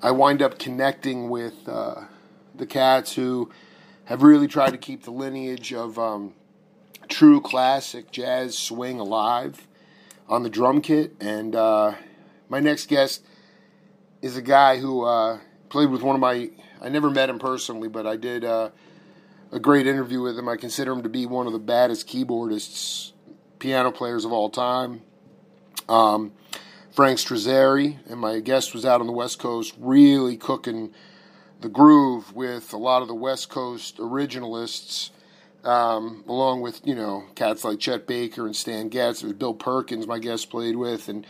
I wind up connecting with uh, the cats who have really tried to keep the lineage of um, true classic jazz swing alive on the drum kit. And uh, my next guest is a guy who uh, played with one of my. I never met him personally, but I did uh, a great interview with him. I consider him to be one of the baddest keyboardists, piano players of all time. Um, Frank Strazzeri, and my guest was out on the West Coast, really cooking the groove with a lot of the West Coast originalists, um, along with you know cats like Chet Baker and Stan Getz. There's Bill Perkins, my guest played with, and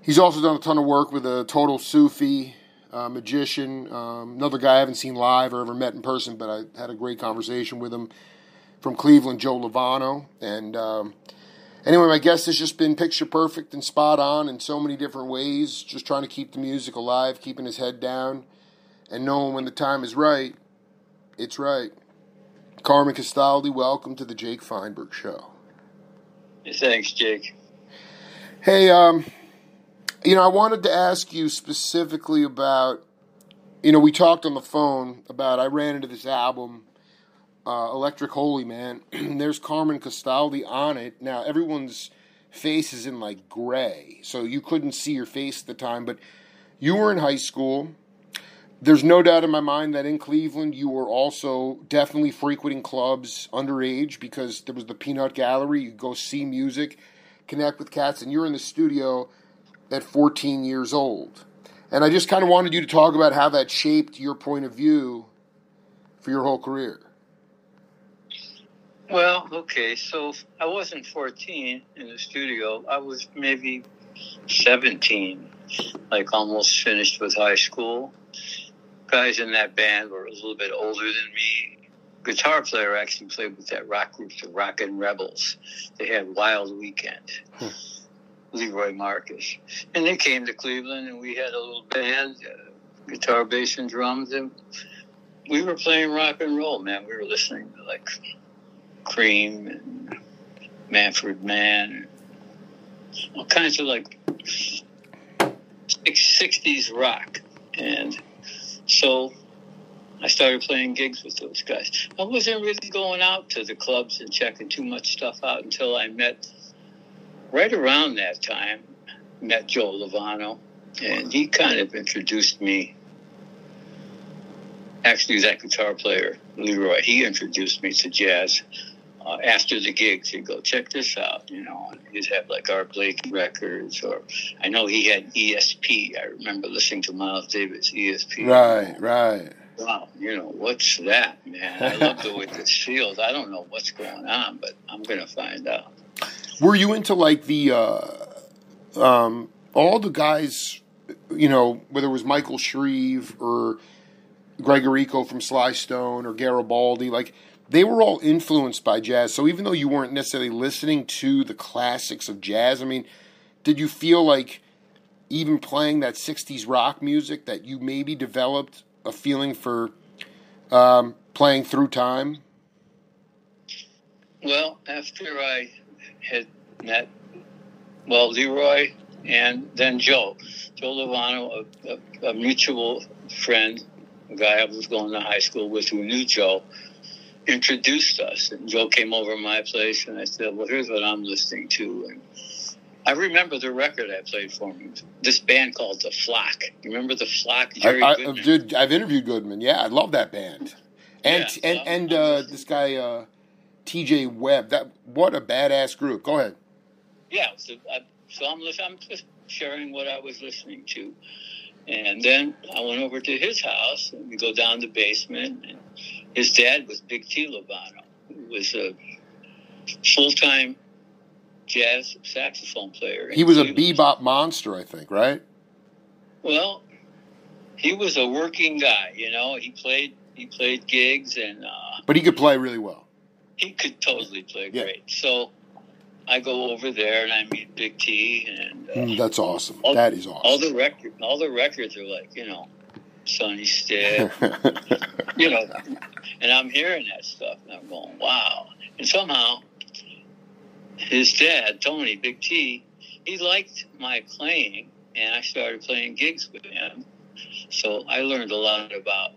he's also done a ton of work with a total Sufi uh, magician. Um, another guy I haven't seen live or ever met in person, but I had a great conversation with him from Cleveland, Joe Lovano, and. Um, anyway, my guest has just been picture perfect and spot on in so many different ways, just trying to keep the music alive, keeping his head down, and knowing when the time is right, it's right. Carmen Castaldi, welcome to the Jake Feinberg Show. Thanks, Jake. Hey, um, you know, I wanted to ask you specifically about, you know, we talked on the phone about I ran into this album, uh, Electric Holy Man. There's Carmen Castaldi on it. Now, everyone's face is in like gray, so you couldn't see your face at the time, but you were in high school there's no doubt in my mind that in Cleveland you were also definitely frequenting clubs underage because there was the Peanut Gallery. You go see music, connect with cats, and you're in the studio at 14 years old. And I just kind of wanted you to talk about how that shaped your point of view for your whole career. Well, okay, so I wasn't 14 in the studio. I was maybe 17, like almost finished with high school guys in that band were a little bit older than me. Guitar player actually played with that rock group, the Rockin' Rebels. They had Wild Weekend. Hmm. Leroy Marcus. And they came to Cleveland and we had a little band, uh, guitar, bass, and drums. And we were playing rock and roll, man. We were listening to like Cream and Manfred Mann, all kinds of like 60s rock. And so I started playing gigs with those guys. I wasn't really going out to the clubs and checking too much stuff out until I met, right around that time, met Joe Lovano. And he kind of introduced me. Actually, that guitar player, Leroy, he introduced me to jazz. Uh, after the gigs, he'd go, check this out, you know, and he'd have like Art Blakey records, or I know he had ESP. I remember listening to Miles Davis ESP. Right, right. Wow, you know, what's that, man? I love the way this feels. I don't know what's going on, but I'm going to find out. Were you into like the, uh, um, all the guys, you know, whether it was Michael Shrieve or Greg Errico from Sly Stone or Garibaldi, like, they were all influenced by jazz. So even though you weren't necessarily listening to the classics of jazz, I mean, did you feel like even playing that 60s rock music that you maybe developed a feeling for um, playing through time? Well, after I had met, well, Leroy and then Joe, Joe Lovano, a, a, a mutual friend, a guy I was going to high school with who knew Joe, introduced us. And Joe came over to my place, and I said, "Well, here's what I'm listening to." And I remember the record I played for him. This band called The Flock. You remember The Flock? Jerry I, I, dude, I've interviewed Goodman. Yeah, I love that band. And yeah, and and uh, this guy uh, T.J. Webb. That what a badass group. Go ahead. Yeah, so, I, so I'm I'm just sharing what I was listening to. And then I went over to his house, and we go down the basement, and his dad was Big T. Lovano, who was a full time jazz saxophone player. He was Cleveland. a bebop monster, I think, right? Well, he was a working guy. You know, he played he played gigs and. Uh, but he could play really well. He could totally play yeah. great. So. I go over there and I meet Big T, and uh, mm, that's awesome. All, that is awesome. All the record, all the records are like you know, Sonny Stitt, you know, and I'm hearing that stuff, and I'm going, wow. And somehow, his dad, Tony, Big T, he liked my playing, and I started playing gigs with him. So I learned a lot about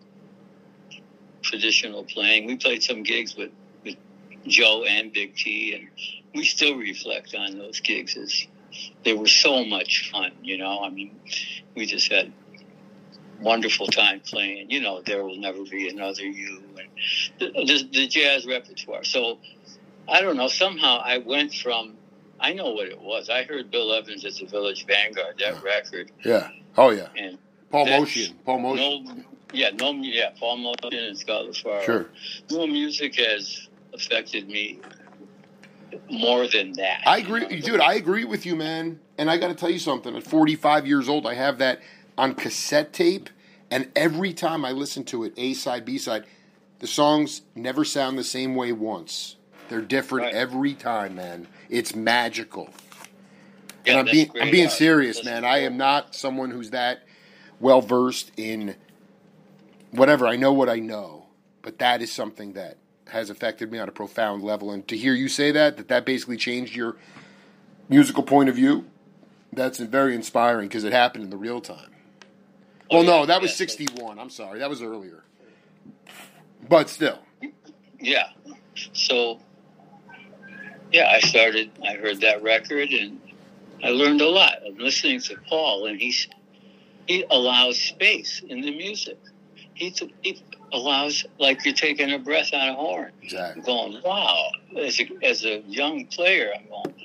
traditional playing. We played some gigs with, with Joe and Big T, and we still reflect on those gigs as they were so much fun. You know, I mean, we just had wonderful time playing. You know, there will never be another you, and the, the, the jazz repertoire. So I don't know. Somehow I went from. I know what it was. I heard Bill Evans at the Village Vanguard that record. Yeah. Oh yeah. And Paul Motian. Paul Motian. No, yeah, no, yeah, Paul Motian and Scott LaFaro. Sure. No music has affected me more than that. I agree, dude. I agree with you, man. And I got to tell you something. At 45 years old, I have that on cassette tape, and every time I listen to it, A side, B side, the songs never sound the same way once. They're different Right. every time, man. It's magical. Yeah, and I'm being I'm being serious, That's man. I am not someone who's that well versed in whatever. I know what I know, but that is something that has affected me on a profound level. And to hear you say that, that that basically changed your musical point of view, that's very inspiring because it happened in the real time. Oh, Well, no, that was yeah. 61. I'm sorry, that was earlier. But still, Yeah. So, yeah, I started. I heard that record, and I learned a lot. I'm listening to Paul, and he's he allows space in the music. He, he allows like you're taking a breath on a horn. exactly. I'm going, wow. As a, as a young player, I'm going,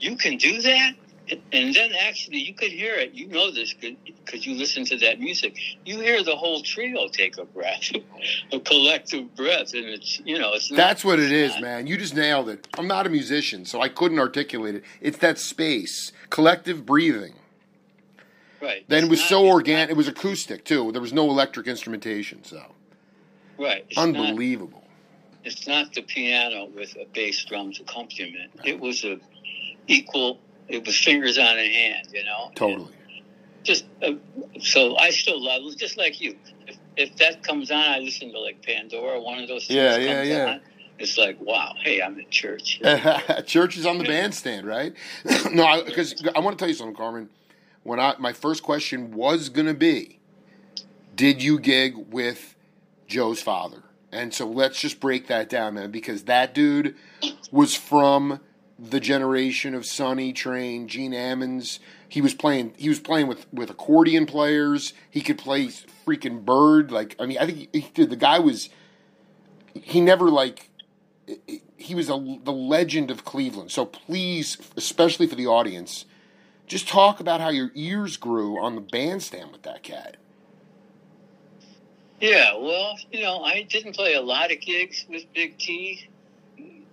you can do that? And then actually, you could hear it. You know this because you listen to that music. You hear the whole trio take a breath, a collective breath, and it's you know it's not, That's what it's not- man. You just nailed it. I'm not a musician, so I couldn't articulate it. It's that space, collective breathing. Right. Then it was not- so it's organic. It was acoustic too. There was no electric instrumentation, so right. It's unbelievable. it's not the piano with a bass drums accompaniment. It was a equal. It was fingers on a hand, you know. Totally. just uh, so I still love just like you. If, if that comes on, I listen to like Pandora, one of those. Things Yeah, yeah, comes yeah. On, it's like wow, hey, I'm in church. Church is on the bandstand, right? no, because I, want to tell you something, Carmen. When I my first question was gonna be, did you gig with Joe's father? And so let's just break that down, man, because that dude was from the generation of Sonny Train, Gene Ammons. He was playing. He was playing with with accordion players. He could play freaking bird. Like I mean, I think he, he. The guy was. He never like. He was a, the legend of Cleveland. So please, especially for the audience, just talk about how your ears grew on the bandstand with that cat. Yeah, well, you know, I didn't play a lot of gigs with Big T,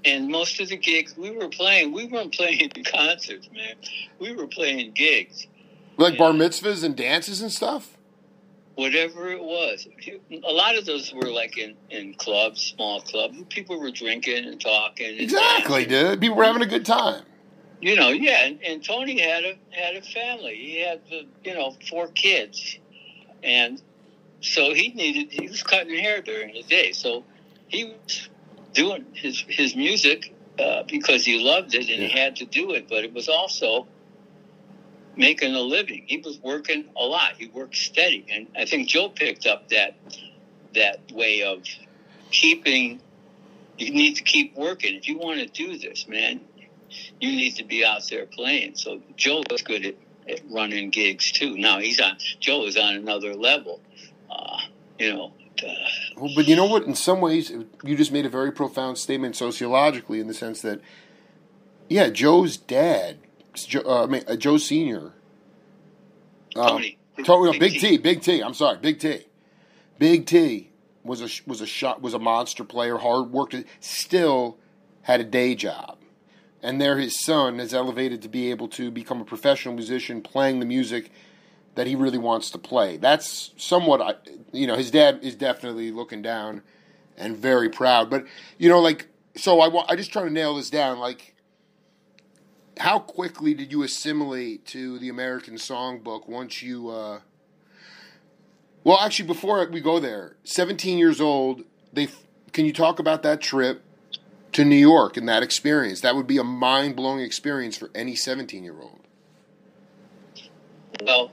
and most of the gigs we were playing, we weren't playing concerts, man. We were playing gigs. Like bar mitzvahs and dances and stuff. whatever it was. A lot of those were like in, in clubs, small clubs. People were drinking and talking. And Exactly, dancing. dude. People were having a good time. You know, yeah. And, and Tony had a had a family. He had the you know four kids, and so he needed. He was cutting hair during the day, so he was doing his his music uh, because he loved it and he had to do it. But it was also making a living. He was working a lot. He worked steady, and I think Joe picked up that that way of keeping. You need to keep working if you want to do this, man. You need to be out there playing. So Joe was good at, at running gigs too. Now he's on. Joe is on another level. Uh, you know. Uh, Well, but you know what? In some ways, you just made a very profound statement sociologically in the sense that, yeah, Joe's dad, Joe, uh, I mean, uh, Joe Senior, uh, Tony. Tony, no, Big T, Big T. I'm sorry, Big T. Big T was a was a shot was a monster player, hard worked, still had a day job, and there his son is elevated to be able to become a professional musician, playing the music that he really wants to play. That's somewhat, you know, his dad is definitely looking down and very proud. But you know, like, so I want I just trying to nail this down, like. How quickly did you assimilate to the American Songbook once you uh, well, actually, before we go there, 17 years old. They can you talk about that trip to New York and that experience? That would be a mind blowing experience for any 17 year old. Well,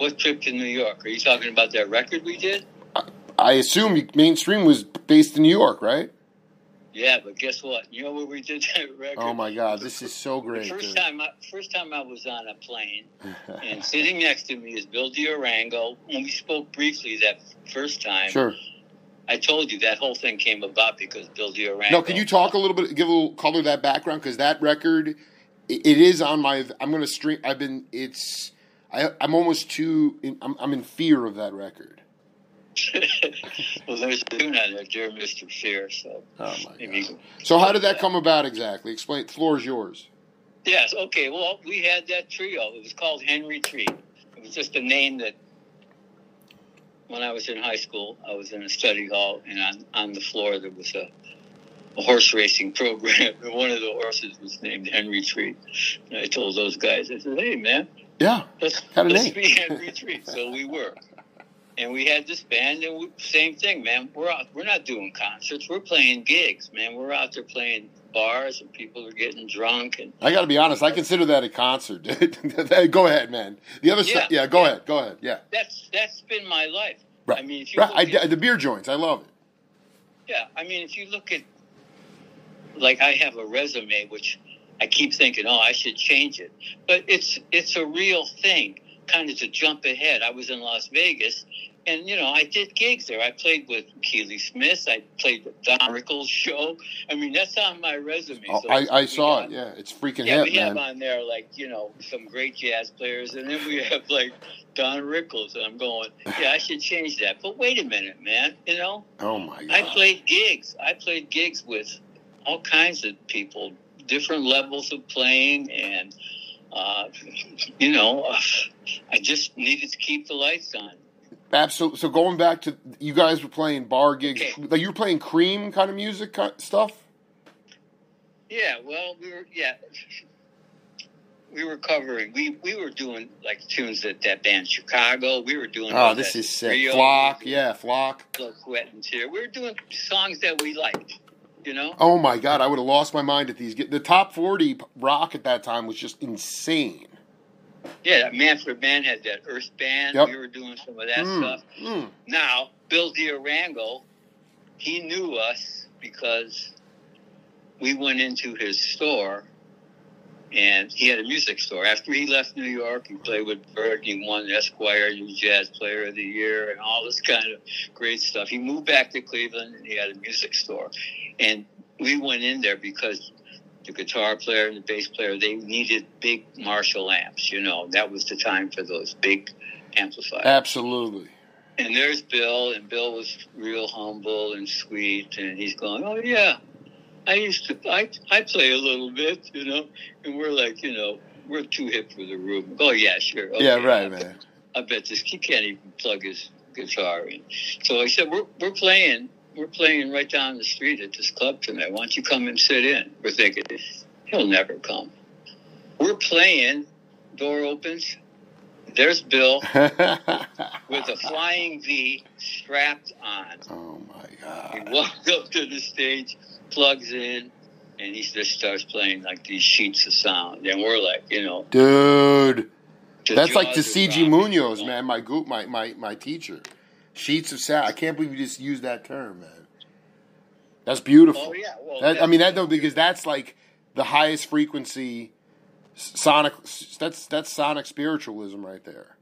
What trip to New York? Are you talking about that record we did? I assume mainstream was based in New York, right? Yeah, but guess what? You know where we did that record? Oh my God, this is so The great. first dude. time, I, first time I was on a plane, and sitting next to me is Bill DeArango. When we spoke briefly that first time, sure. I told you that whole thing came about because Bill DeArango. No, can you talk a little bit, give a little color to that background because that record, it, it is on my. I'm going to stream. I've been. It's. I, I'm almost too. I'm, I'm in fear of that record. well, there's a tune on there, Dear Mr. Fear. So Oh my god. So how did that come about exactly? Explain. The floor is yours. Yes. Okay. Well, we had that trio. It was called Henry Tree. It was just a name that. When I was in high school, I was in a study hall, and on, on the floor there was a, a horse racing program, and one of the horses was named Henry Tree. And I told those guys, I said, "Hey, man, Yeah. let's, Got a let's name. be Henry Tree." So we were, and we had this band, and we, same thing, man. We're out, we're not doing concerts. We're playing gigs, man. We're out there playing bars, and people are getting drunk, and I got to be honest. I consider that a concert. go ahead, man. The other Yeah, side. Yeah. Go yeah. ahead. Go ahead. Yeah. that's that's been my life. Right. I mean, if you Right. look I, at- the beer joints. I love it. Yeah, I mean, if you look at, like, I have a resume which I keep thinking, oh, I should change it, but it's it's a real thing. Kind of to jump ahead, I was in Las Vegas, and you know, I did gigs there. I played with Keely Smith. I played with Don Rickles' show. I mean, that's on my resume. Oh, I, I saw got- it. Yeah. It's freaking Yeah, we have on there like you know some great jazz players, and then we have like Don Rickles, and I'm going, yeah, I should change that. But wait a minute, man, you know. Oh my god. I played gigs. I played gigs with all kinds of people, different levels of playing, and uh, you know, uh, I just needed to keep the lights on. Absolutely. So going back to you guys were playing bar gigs. Okay. Like you were playing cream kind of music stuff. Yeah, well, we were yeah, we were covering. We we were doing like tunes that that band Chicago. We were doing. Oh, this is sick. Rio, Flock. Yeah, flock. Sweat and Tear. We were doing songs that we liked. You know. Oh my god, I would have lost my mind at these. The top forty rock at that time was just insane. Yeah, that Manfred Mann had that Earth Band. Yep. We were doing some of that Mm, stuff. mm. Now, Bill DeArango, he knew us because we went into his store and he had a music store. After he left New York, he played with Bird. He won Esquire New Jazz Player of the Year and all this kind of great stuff. He moved back to Cleveland and he had a music store. And we went in there because the guitar player and the bass player, they needed big Marshall amps. You know, that was the time for those big amplifiers. Absolutely. And there's Bill, and Bill was real humble and sweet, and he's going, "Oh yeah, I used to, I, I play a little bit, you know." And we're like, you know, we're too hip for the room. Oh yeah, sure. Okay, yeah, right, I man. Bet, I bet this he can't even plug his guitar in. So I said, "We're we're playing, we're playing right down the street at this club tonight. Why don't you come and sit in?" We're thinking, he'll never come. We're playing. Door opens. There's Bill with a flying V strapped on. oh my God. He walks up to the stage, plugs in, and he just starts playing like these sheets of sound. And we're like, you know, Dude. That's like to CG. Munoz, man, my group my, my my teacher. Sheets of sound. I can't believe you just used that term, man. That's beautiful. Oh yeah, well, That, I mean that though because that's like the highest frequency sonic. That's that's sonic spiritualism right there.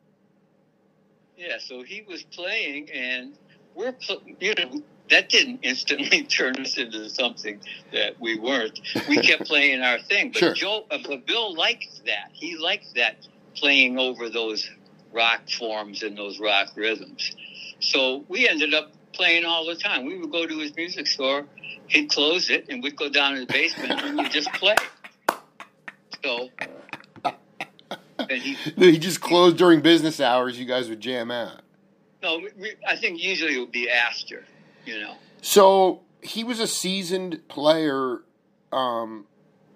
Yeah, so he was playing, and we're, pl- you know, that didn't instantly turn us into something that we weren't. We kept playing our thing, but Sure. Joe, uh, but Bill liked that. He liked that playing over those rock forms and those rock rhythms. So we ended up playing all the time. We would go to his music store, he'd close it, and we'd go down to the basement and we'd just play. So, and he He just closed during business hours. You guys would jam out. No, we, I think usually it would be after, you know. So he was a seasoned player, um,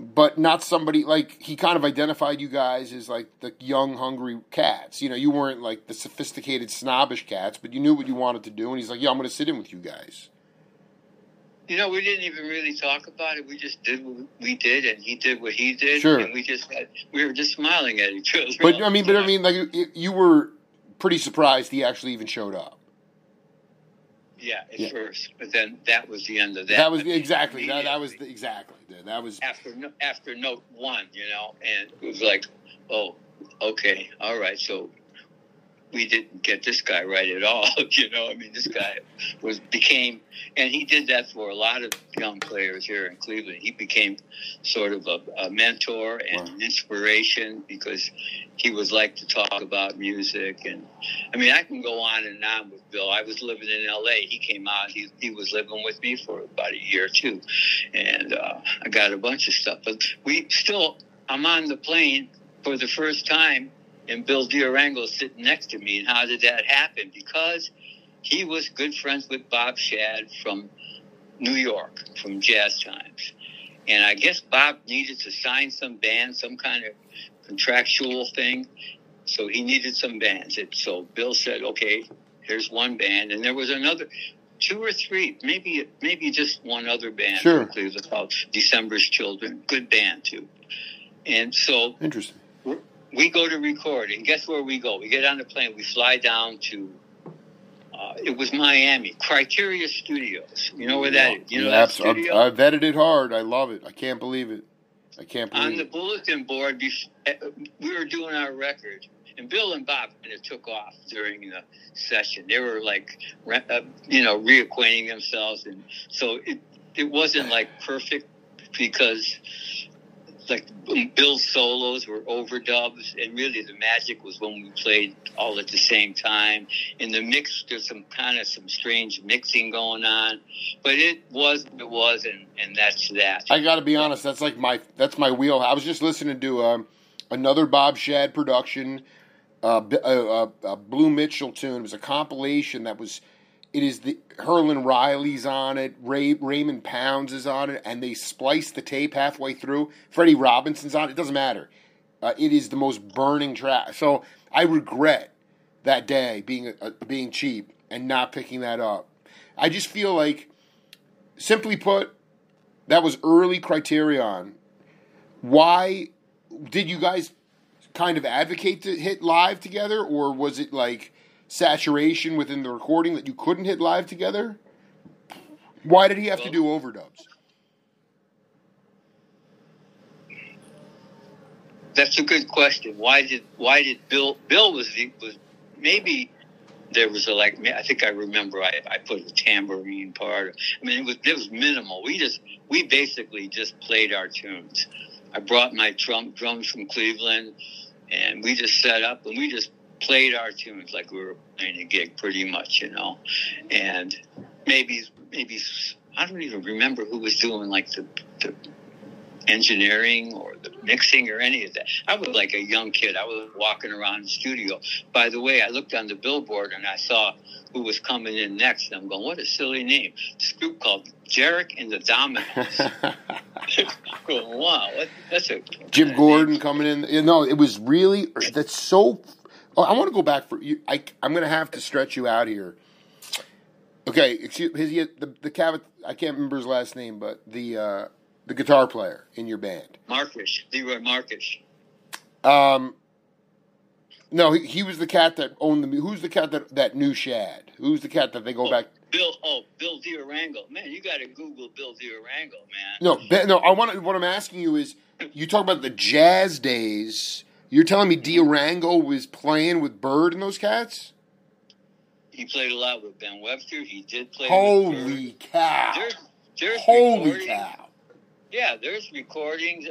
but not somebody like he kind of identified you guys as like the young, hungry cats. You know, you weren't like the sophisticated, snobbish cats, but you knew what you wanted to do. And he's like, "Yeah, I'm going to sit in with you guys." You know, we didn't even really talk about it. We just did what we did, and he did what he did, Sure. and we just had, we were just smiling at each other. But I mean, but I mean, like you, you were pretty surprised he actually even showed up. Yeah, at Yeah. first, but then that was the end of that. That was exactly that, that was the, exactly that, that was after after note one, you know, and it was like, oh, okay, all right, so we didn't get this guy right at all, you know. I mean, this guy was became, and he did that for a lot of young players here in Cleveland. He became sort of a, a mentor and Wow. an inspiration because he was like to talk about music, and I mean, I can go on and on with Bill. I was living in L.A. He came out. He he was living with me for about a year or two, and uh, I got a bunch of stuff. But we still, I'm on the plane for the first time, and Bill DeArango sitting next to me. And how did that happen? Because he was good friends with Bob Shad from New York, from Jazz Times. And I guess Bob needed to sign some band, some kind of contractual thing. So he needed some bands. And so Bill said, okay, here's one band. And there was another, two or three, maybe maybe just one other band Sure. from Cleveland called December's Children. Good band, too. And so interesting. We go to record, and guess where we go? We get on the plane, we fly down to. Uh, it was Miami, Criteria Studios. You know where that is? You know that Abs- I've, studio I've vetted it hard. I love it. I can't believe it. I can't believe on the bulletin board. uh, We were doing our record, and Bill and Bob kind of took off during the session. They were like, uh, you know, reacquainting themselves, and so it it wasn't like perfect because like Bill's solos were overdubs, and really the magic was when we played all at the same time. In the mix, there's some kind of some strange mixing going on, but it was it was, and and that's that. I got to be honest. That's like my that's my wheel. I was just listening to um, another Bob Shad production, uh, uh, uh, uh, Blue Mitchell tune. It was a compilation that was. It is the Herlin Riley's on it. Ray Raymond Pounds is on it, and they splice the tape halfway through. Freddie Robinson's on it. It doesn't matter. Uh, it is the most burning track. So I regret that day being uh, being cheap and not picking that up. I just feel like, simply put, that was early Criterion. Why did you guys kind of advocate to hit live together, or was it like saturation within the recording that you couldn't hit live together? Why did he have to do overdubs? That's a good question. Why did why did Bill Bill was the was maybe there was a like I think I remember I, I put a tambourine part. I mean it was it was minimal. We just we basically just played our tunes. I brought my drum drums from Cleveland and we just set up and we just played our tunes like we were playing a gig pretty much, you know. And maybe maybe I don't even remember who was doing like the, the engineering or the mixing or any of that. I was like a young kid. I was walking around the studio. By the way, I looked on the billboard and I saw who was coming in next. And I'm going, what a silly name. This group called Derek and the Dominos. Going, wow, what, that's a Jim Gordon coming in. You know, it was really that's so. Oh, I want to go back for you. I, I'm going to have to stretch you out here. Okay, excuse his the the cat. I can't remember his last name, but the uh, the guitar player in your band. Marcus, Leroy Marcus. Um, no, he, he was the cat that owned the. Who's the cat that that knew Shad? Who's the cat that they go back? Bill, oh, Bill DeArango. Man, you got to Google Bill DeArango, man. No, no. I want. What I'm asking you is, you talk about the jazz days. You're telling me DeArango was playing with Bird and those cats? He played a lot with Ben Webster. He did play. with Holy cow! There's, there's Holy cow! Yeah, there's recordings.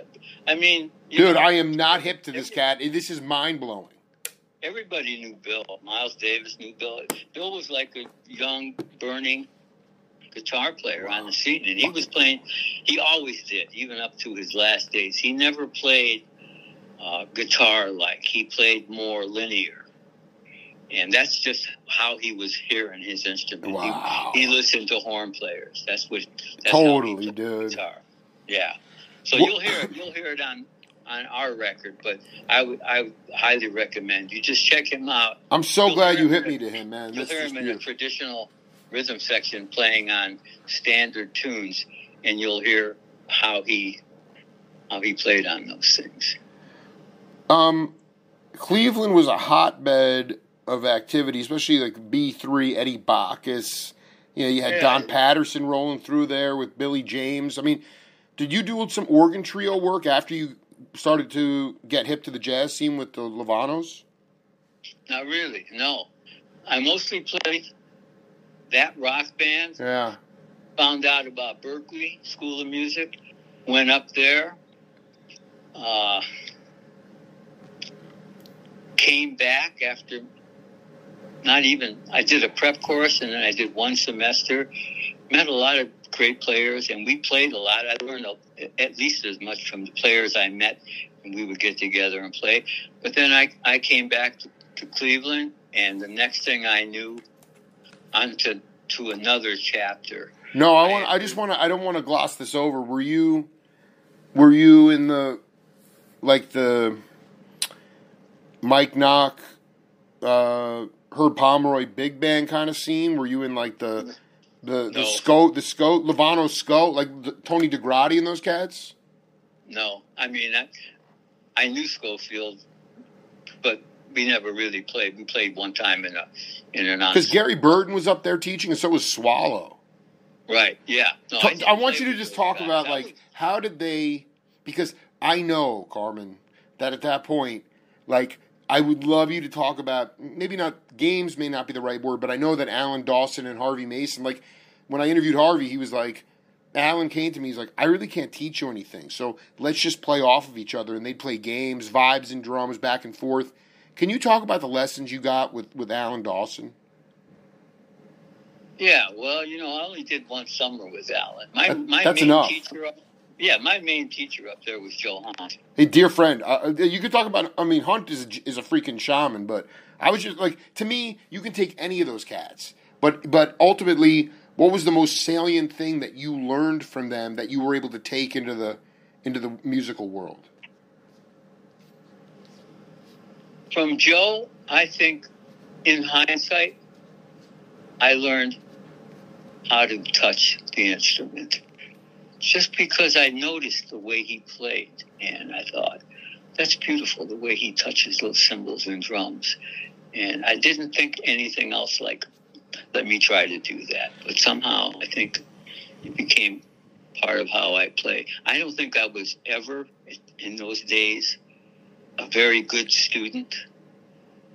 I mean, Dude, know, I am not hip to this cat. This is mind blowing. everybody knew Bill. Miles Davis knew Bill. Bill was like a young, burning guitar player on the scene, and he was playing. He always did, even up to his last days. He never played uh, guitar like he played more linear, and that's just how he was hearing his instrument. He- Wow. He, listened to horn players. That's what. That's how he Totally, played dude. Guitar. Yeah. So Wha- you'll hear it. You'll hear it on on our record, but I would I would highly recommend you just check him out. I'm so You'll glad you hit me to him, man. You'll This hear him in a traditional rhythm section playing on standard tunes, and you'll hear how he how he played on those things. Um, Cleveland was a hotbed of activity, especially like B three, Eddie Baccus. You know, you had Yeah. Don Patterson rolling through there with Billy James. I mean, did you do some organ trio work after you started to get hip to the jazz scene with the Lovanos? Not really, no. I mostly played that rock band. Yeah. Found out about Berklee School of Music. Went up there. Uh, came back after not even I did a prep course and then I did one semester. Met a lot of great players and we played a lot. I learned at least as much from the players I met and we would get together and play. But then I, I came back to, to Cleveland and the next thing I knew onto to another chapter. No, I want. I just want to. I don't want to gloss this over. Were you, were you in the, like the, Mike Nock, uh, Herb Pomeroy big band kind of scene? Were you in like the, the the No. Scout, the Scout, Lovano Scout, like the, Tony DeGrati and those cats? No, I mean, I, I knew Scofield, but we never really played. We played one time in a in an Because. Gary Burton was up there teaching, and so was Swallow. Right? Yeah. No, didn't I want you to just talk guys. about like was- how did they? Because I know Carmen that at that point, like I would love you to talk about maybe not games may not be the right word, but I know that Alan Dawson and Harvey Mason. Like when I interviewed Harvey, he was like. Alan came to me. He's like, I really can't teach you anything, so let's just play off of each other. And they'd play games, vibes, and drums back and forth. Can you talk about the lessons you got with with Alan Dawson? Yeah. Well, you know, I only did one summer with Alan. My That- my that's main enough. teacher. Yeah, my main teacher up there was Joe Hunt. Hey, dear friend, uh, you could talk about. I mean, Hunt is a, is a freaking shaman, but I was just like, to me, you can take any of those cats, but but ultimately, what was the most salient thing that you learned from them that you were able to take into the into the musical world? From Joe, I think, in hindsight, I learned how to touch the instrument. Just because I noticed the way he played, and I thought, that's beautiful, the way he touches those cymbals and drums. And I didn't think anything else like, let me try to do that. But somehow, I think it became part of how I play. I don't think I was ever, in those days, a very good student.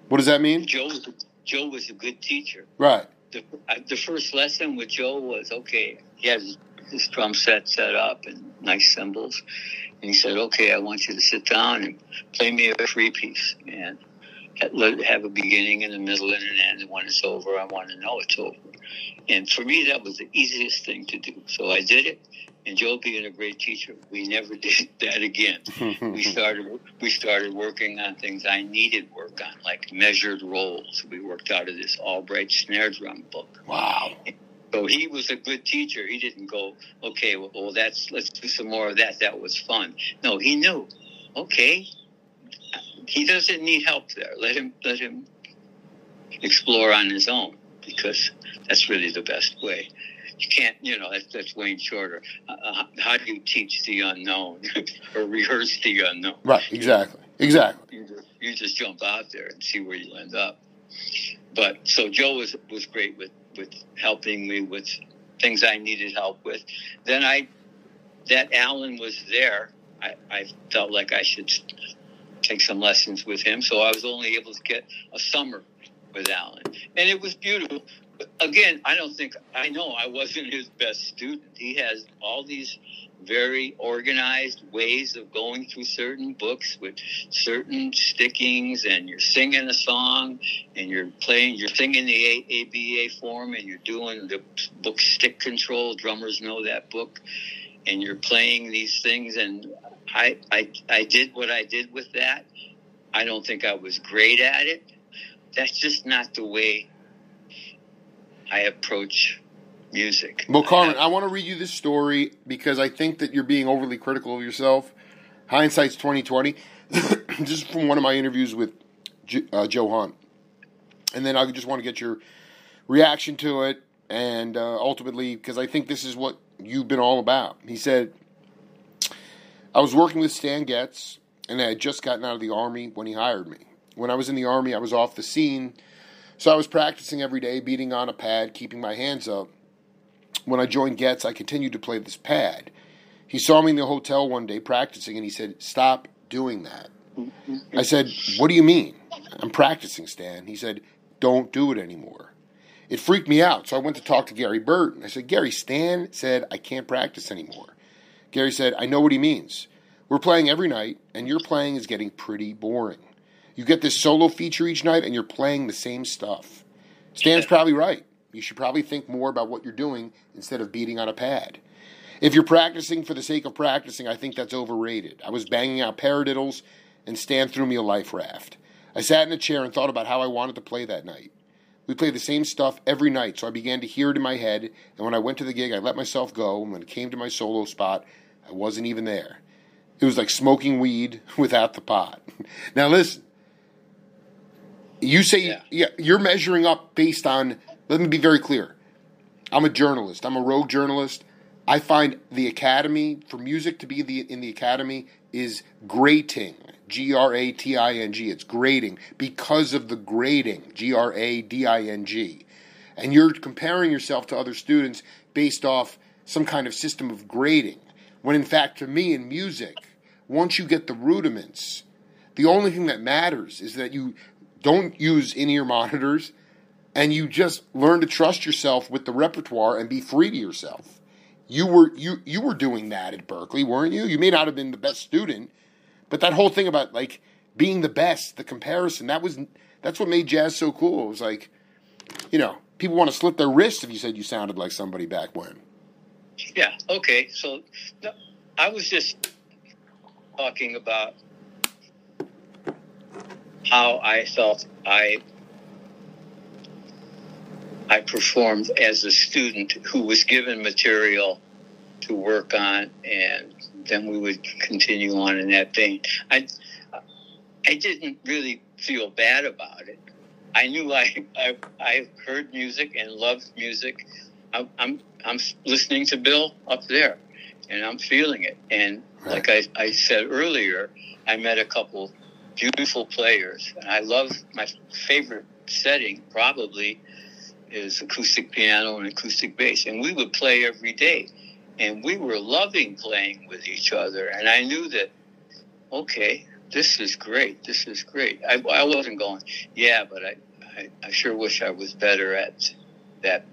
What does that mean? Joe was Joe was a good teacher. Right. The, the first lesson with Joe was okay. He had his, his drum set set up and nice cymbals, and he said, "Okay, I want you to sit down and play me a free piece and have a beginning and a middle and an end. And when it's over, I want to know it's over." And for me, that was the easiest thing to do. So I did it. And Joe, being a great teacher, we never did that again we started we started working on things I needed work on, like measured rolls. We worked out of this Albright snare drum book. wow. So he was a good teacher. He didn't go, okay, well, well that's let's do some more of that. That was fun. No, he knew. Okay, he doesn't need help there. Let him let him explore on his own because that's really the best way. You can't, you know, that's, that's Wayne Shorter. Uh, how do you teach the unknown or rehearse the unknown? Right. Exactly. Exactly. you just, you just jump out there and see where you end up. But so Joe was was great with with helping me with things I needed help with. Then I that Alan was there. I, I felt like I should take some lessons with him. So I was only able to get a summer with Alan, and it was beautiful. But again, I don't think I know I wasn't his best student. He has all these very organized ways of going through certain books with certain stickings and you're singing a song and you're playing you're singing the ABA form and you're doing the book stick control. Drummers know that book. And you're playing these things and I, I I did what I did with that. I don't think I was great at it. That's just not the way I approach music Well, Carmen, I want to read you this story because I think that you're being overly critical of yourself. Hindsight's twenty twenty. this is from one of my interviews with uh, Joe Hunt, and then I just want to get your reaction to it, and uh, ultimately because I think this is what you've been all about. He said, "I was working with Stan Getz, and I had just gotten out of the army when he hired me. When I was in the army, I was off the scene." So I was practicing every day, beating on a pad, keeping my hands up. When I joined Getz, I continued to play this pad. He saw me in the hotel one day practicing and he said, Stop doing that. I said, What do you mean? I'm practicing, Stan. He said, Don't do it anymore. It freaked me out, so I went to talk to Gary Burton. I said, Gary, Stan said I can't practice anymore. Gary said, I know what he means. We're playing every night, and your playing is getting pretty boring. You get this solo feature each night, and you're playing the same stuff. Stan's probably right. You should probably think more about what you're doing instead of beating on a pad. If you're practicing for the sake of practicing, I think that's overrated. I was banging out paradiddles, and Stan threw me a life raft. I sat in a chair and thought about how I wanted to play that night. We played the same stuff every night, so I began to hear it in my head, and when I went to the gig, I let myself go, and when it came to my solo spot, I wasn't even there. It was like smoking weed without the pot. now listen, you say Yeah. yeah, you're measuring up based on. Let me be very clear. I'm a journalist. I'm a rogue journalist. I find the academy for music to be the in the academy is grating. G R A T I N G. It's grading because of the grading. G R A D I N G. And you're comparing yourself to other students based off some kind of system of grading. When in fact, to me, in music, once you get the rudiments, the only thing that matters is that you don't use in ear monitors and you just learn to trust yourself with the repertoire and be free to yourself. You were you you were doing that at Berklee, weren't you? You may not have been the best student, but that whole thing about like being the best, the comparison, that was that's what made jazz so cool. It was like, you know, people want to slit their wrists if you said you sounded like somebody back when. Yeah. Okay. So no, I was just talking about how I felt I I performed as a student who was given material to work on, and then we would continue on in that vein. I I didn't really feel bad about it. I knew I I, I heard music and loved music. I'm, I'm I'm listening to Bill up there, and I'm feeling it. And like I, I said earlier, I met a couple beautiful players. And I love my favorite setting probably is acoustic piano and acoustic bass, and we would play every day, and we were loving playing with each other. And I knew that, okay, this is great. This is great. I, I wasn't going, yeah, but I, I, I sure wish I was better at that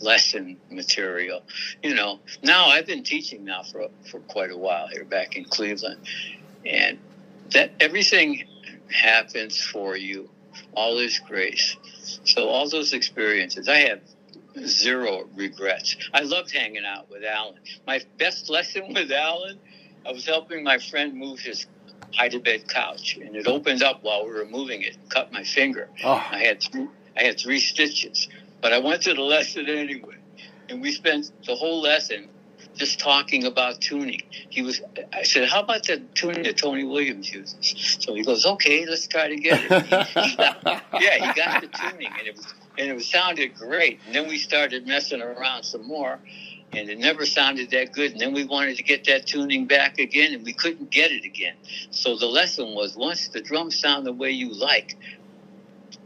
lesson material. You know, now I've been teaching now for for quite a while here back in Cleveland, and that everything happens for you. All His grace. So all those experiences, I have zero regrets. I loved hanging out with Alan. My best lesson with Alan, I was helping my friend move his high to bed couch, and it opened up while we were moving it, cut my finger. Oh, I had three, I had three stitches, but I went to the lesson anyway, and we spent the whole lesson just talking about tuning. He was, I said, "How about the tuning that Tony Williams uses?" So he goes, "Okay, let's try to get it." He got- yeah, he got the tuning, and it was and it was, sounded great. And then we started messing around some more, and it never sounded that good. And then we wanted to get that tuning back again, and we couldn't get it again. So the lesson was once the drums sound the way you like,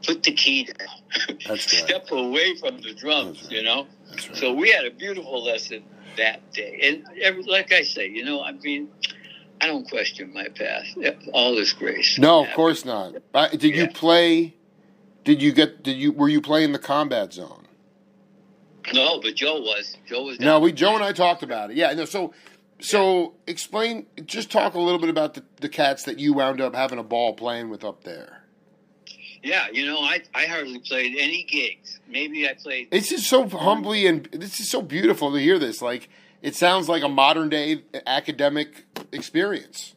put the key down. That's right. Step away from the drums, right. you know? right. So we had a beautiful lesson that day. And every, like I say, you know, I mean, I don't question my path. All is grace. No, of course not. Did you play? Did you get? Did you? Were you playing the combat zone? No, but Joe was. Joe was. No, we. Joe and I talked about it. Yeah. No, so, so explain. Just talk a little bit about the, the cats that you wound up having a ball playing with up there. Yeah, you know, I, I hardly played any gigs. Maybe I played. It's just so humbly and this is so beautiful to hear this. Like it sounds like a modern day academic experience.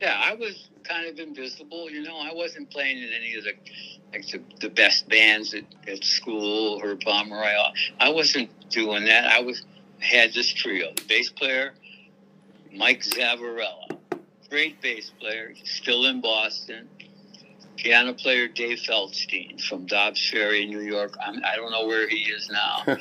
Yeah, I was kind of invisible. You know, I wasn't playing in any of the like the, the best bands at, at school or Pomeroy. I wasn't doing that. I was had this trio: the bass player, Mike Zavarella, great bass player, still in Boston. Piano player Dave Feldstein from Dobbs Ferry, New York. I'm, I don't know where he is now.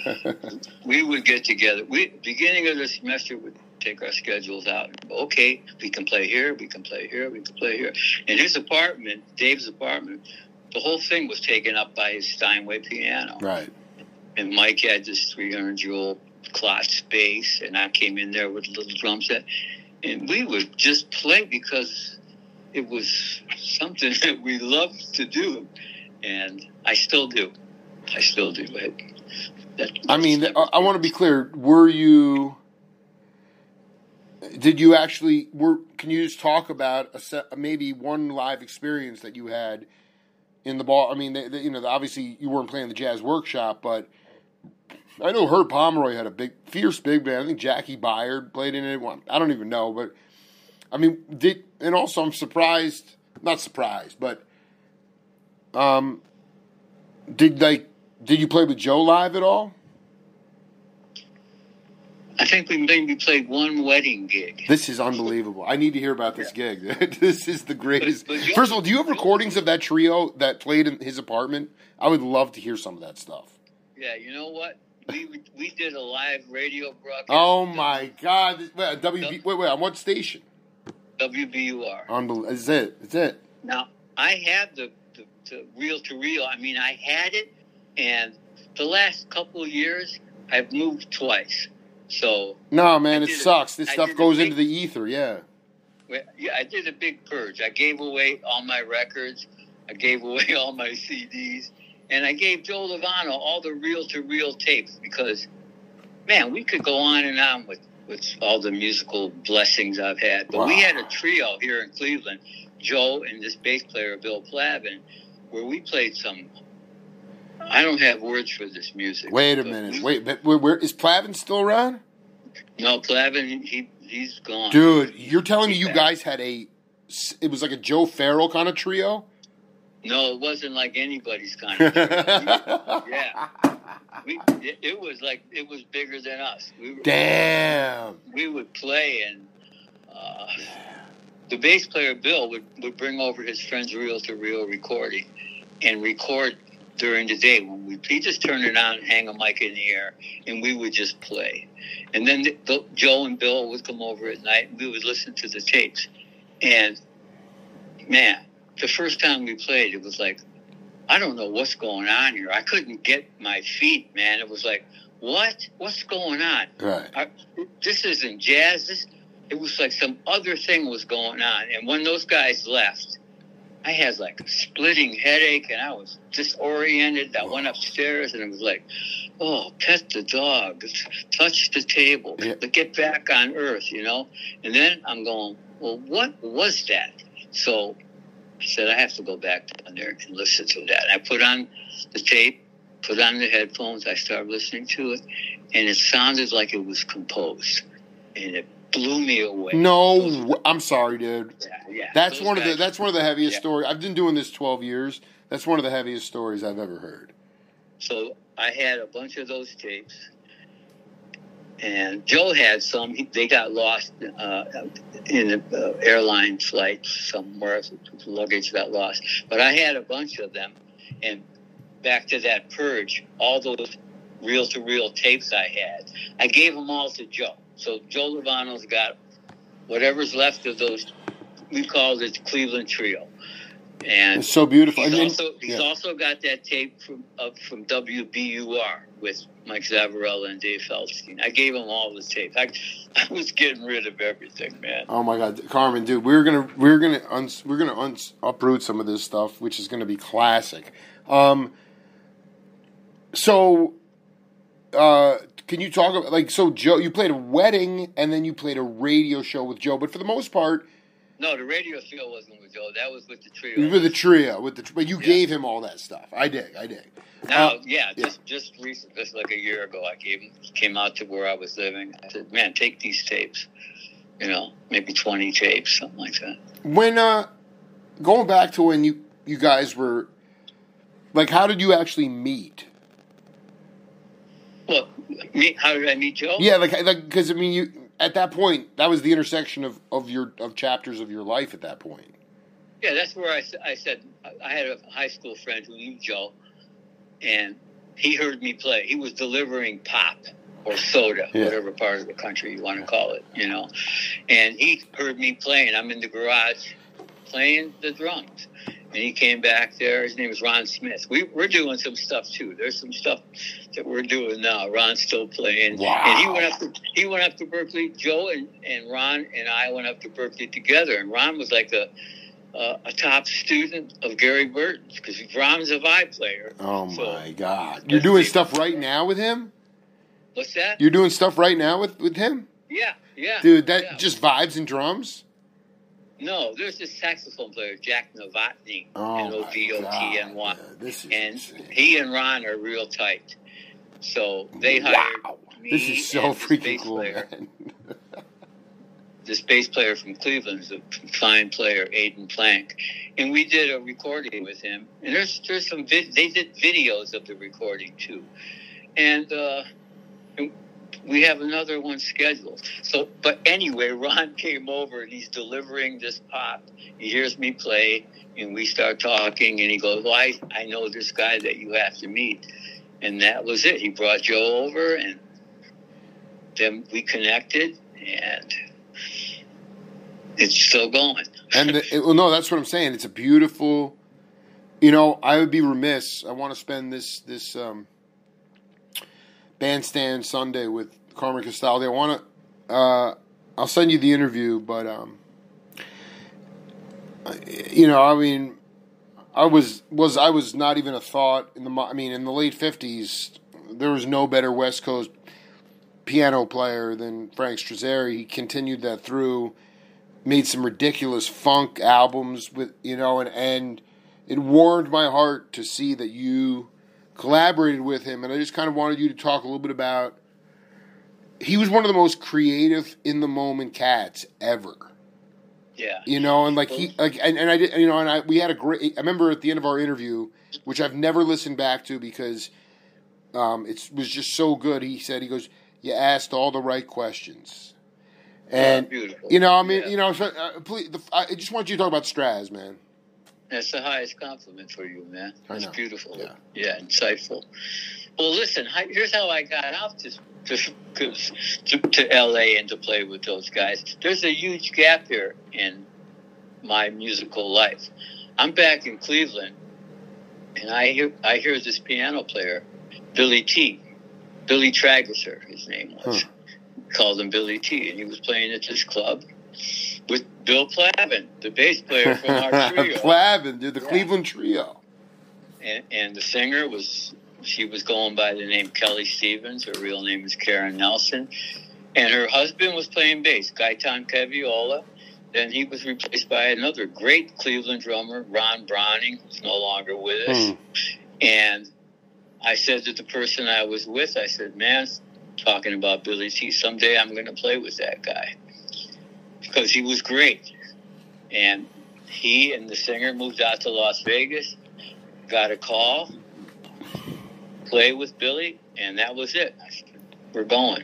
we would get together. We beginning of the semester would take our schedules out. Okay, we can play here, we can play here, we can play here. In his apartment, Dave's apartment, the whole thing was taken up by his Steinway piano. Right. And Mike had this 300 jewel Klotz bass, and I came in there with a little drum set, and we would just play because it was something that we loved to do, and I still do. I still do it. That, I mean, I, I want to be clear. Were you? Did you actually? Were can you just talk about a set, maybe one live experience that you had in the ball? I mean, they, they, you know, obviously you weren't playing the jazz workshop, but I know Herb Pomeroy had a big, fierce big band. I think Jaki Byard played in it. I don't even know, but I mean, did and also I'm surprised, not surprised, but um, did like did you play with Joe live at all? I think we maybe played one wedding gig. This is unbelievable. I need to hear about this Yeah. gig. this is the greatest. But- but Joe- First of all, do you have recordings of that trio that played in his apartment? I would love to hear some of that stuff. Yeah, you know what? We we did a live radio broadcast. Oh my God! Wait, WB, wait, wait. On what station? WBUR. Unbelievable. Is it? Is it? Now I had the, the, the reel to reel. I mean, I had it, and the last couple of years I've moved twice. So No, man. It a- sucks. This I stuff goes big- into the ether. Yeah. well, yeah, I did a big purge. I gave away all my records. I gave away all my CDs, and I gave Joe Lovano all the reel to reel tapes because, man, we could go on and on with with all the musical blessings I've had. But we had a trio here in Cleveland, Joe and this bass player Bill Plavin, where we played some. I don't have words for this music. Wait a minute. we- Wait, but where, where is Plavin still around? No, Plavin, he he's gone. Dude, you're telling me you guys had a. It was like a Joe Farrell kind of trio. No, it wasn't like anybody's kind of. trio. yeah. we, it, it was like it was bigger than us. We were, Damn. we would play, and uh, the bass player Bill would, would bring over his friend's reel to reel recording and record during the day when we he just turn it on, hang a mic in the air, and we would just play. And then the, the, Joe and Bill would come over at night, and we would listen to the tapes. And man, the first time we played, it was like I don't know what's going on here. I couldn't get my feet, man. It was like, what? What's going on? Right. I, this isn't jazz. This, it was like some other thing was going on. And when those guys left, I had like a splitting headache and I was disoriented. I went upstairs and it was like, oh, pet the dog, touch the table, Yeah. but get back on earth, you know? And then I'm going, well, what was that? So I said, I have to go back down there and listen to that. And I put on the tape, put on the headphones, I started listening to it, and it sounded like it was composed. And it blew me away. No, Those- I'm sorry, dude. yeah, yeah. That's Those one of the that's one of the heaviest Yeah. stories. I've been doing this 12 years. That's one of the heaviest stories I've ever heard. So I had a bunch of those tapes, and Joe had some. He, they got lost uh, in an uh, airline flight somewhere. Luggage got lost, but I had a bunch of them. And back to that purge, all those reel-to-reel tapes I had, I gave them all to Joe. So Joe Lovano's got whatever's left of those. We called it the Cleveland Trio, and It's so beautiful. He's I mean, also he's yeah. also got that tape from uh, from WBUR with Mike Zavarella and Dave Feldstein. I gave him all the tapes. I, I was getting rid of everything, man. Oh my God, Carmen, dude, we're gonna we're gonna uns, we're gonna uns, uproot some of this stuff, which is gonna be classic. Um, so, uh, can you talk about like so Joe? You played a wedding and then you played a radio show with Joe, but for the most part, No, the radio show wasn't with Joe. That was with the trio. With the trio with the. But you Yeah. gave him all that stuff. I dig. I dig. Now, Uh, yeah, yeah. just just recent, just like a year ago, I gave him came out to where I was living. I said, "Man, take these tapes. You know, maybe twenty tapes, something like that." When uh, going back to when you you guys were, like, how did you actually meet? Well, me, how did I meet Joe? Yeah, like like because I mean you at that point that was the intersection of of your of chapters of your life at that point. Yeah, that's where I, I said I had a high school friend who knew Joe, and he heard me play. He was delivering pop or soda, Yeah. whatever part of the country you want to call it, you know. And he heard me playing. I'm in the garage playing the drums, and he came back there. His name is Ron Smith. We, we're doing some stuff too. There's some stuff that we're doing now. Ron's still playing, Wow. and he went up to he went up to Berklee. Joe and, and Ron and I went up to Berklee together, and Ron was like a a, a top student of Gary Burton's because Ron's a vibe player. Oh So- my God! You're doing stuff right now with him. What's that? You're doing stuff right now with with him, yeah, yeah, dude. That yeah. just vibes and drums. No. There's this saxophone player, Jack Novotny, Oh N O V O T N Y. God! yeah, This is and insane. he and Ron are real tight. So they hired Wow. This is so freaking bass cool, player, man. this bass player from Cleveland is a fine player, Aiden Plank, and we did a recording with him. And there's there's some vid- they did videos of the recording too, and, uh, and we have another one scheduled. So, but anyway, Ron came over and he's delivering this pop. He hears me play, and we start talking, and he goes, "Well, I, I know this guy that you have to meet," and that was it. He brought Joe over, and then we connected, and it's still going. and the, well, no, that's what I'm saying. It's a beautiful. You know, I would be remiss. I want to spend this this um, bandstand Sunday with Carmen Castaldi. I want to. Uh, I'll send you the interview, but um, you know, I mean, I was was I was not even a thought in the. I mean, in the late '50s, there was no better West Coast piano player than Frank Strazzeri. He continued that through made some ridiculous funk albums with you know and and it warmed my heart to see that you collaborated with him and I just kind of wanted you to talk a little bit about he was one of the most creative in the moment cats ever Yeah. you know and like he like and, and I did you know and I we had a great I remember at the end of our interview which I've never listened back to because um, it was just so good he said he goes you asked all the right questions and beautiful. you know, I mean, Yeah. you know, so, uh, please, the, I just want you to talk about Straz, man. That's the highest compliment for you, man. That's beautiful. Yeah. Yeah. insightful. Well, listen, here's how I got out to, to, to, to LA and to play with those guys. There's a huge gap here in my musical life. I'm back in Cleveland, and I hear I hear this piano player, Billy T. Billy Tragesser, his name was. Huh. Called him Billy T, and he was playing at this club Bill Plavin, the bass player from our trio Clavin, dude, the Yeah. Cleveland Trio. and, and the singer was she was going by the name Kelly Stevens. Her real name is Karen Nelson, and her husband was playing bass, Gaitan Caviola. Then he was replaced by another great Cleveland drummer, Ron Browning, who's no longer with us. Hmm. And I said to the person I was with, I said, "Man, talking about Billy T. Someday I'm going to play with that guy because he was great." And he and the singer moved out to Las Vegas, got a call, play with Billy, and that was it. Said, We're going.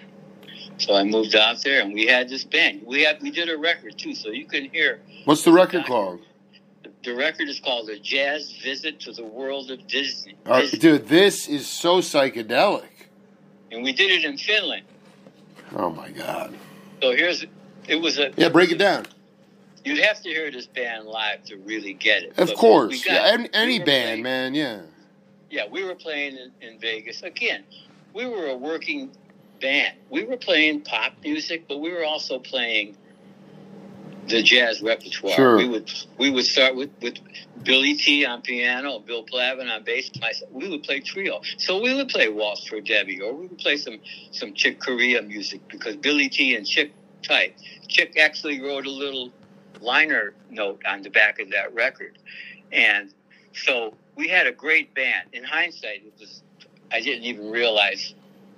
So I moved out there, and we had this band. We had we did a record too, so you can hear. What's the record called? The record is called "A Jazz Visit to the World of Disney." Right, Disney. dude, this is so psychedelic. and we did it in Finland. Oh my god. So here's it was a Yeah, break it down. You'd have to hear this band live to really get it. Of But course, got- yeah, any, any were band, playing- man. Yeah. Yeah, we were playing in, in Vegas again. We were a working band. We were playing pop music, but we were also playing the jazz repertoire. Sure. We would we would start with, with Billy T on piano, Bill Plavin on bass. myself. We would play trio. So we would play Waltz for Debby, or we would play some some Chick Corea music because Billy T and Chick tight. Chick actually wrote a little liner note on the back of that record, and so we had a great band. In hindsight, it was I didn't even realize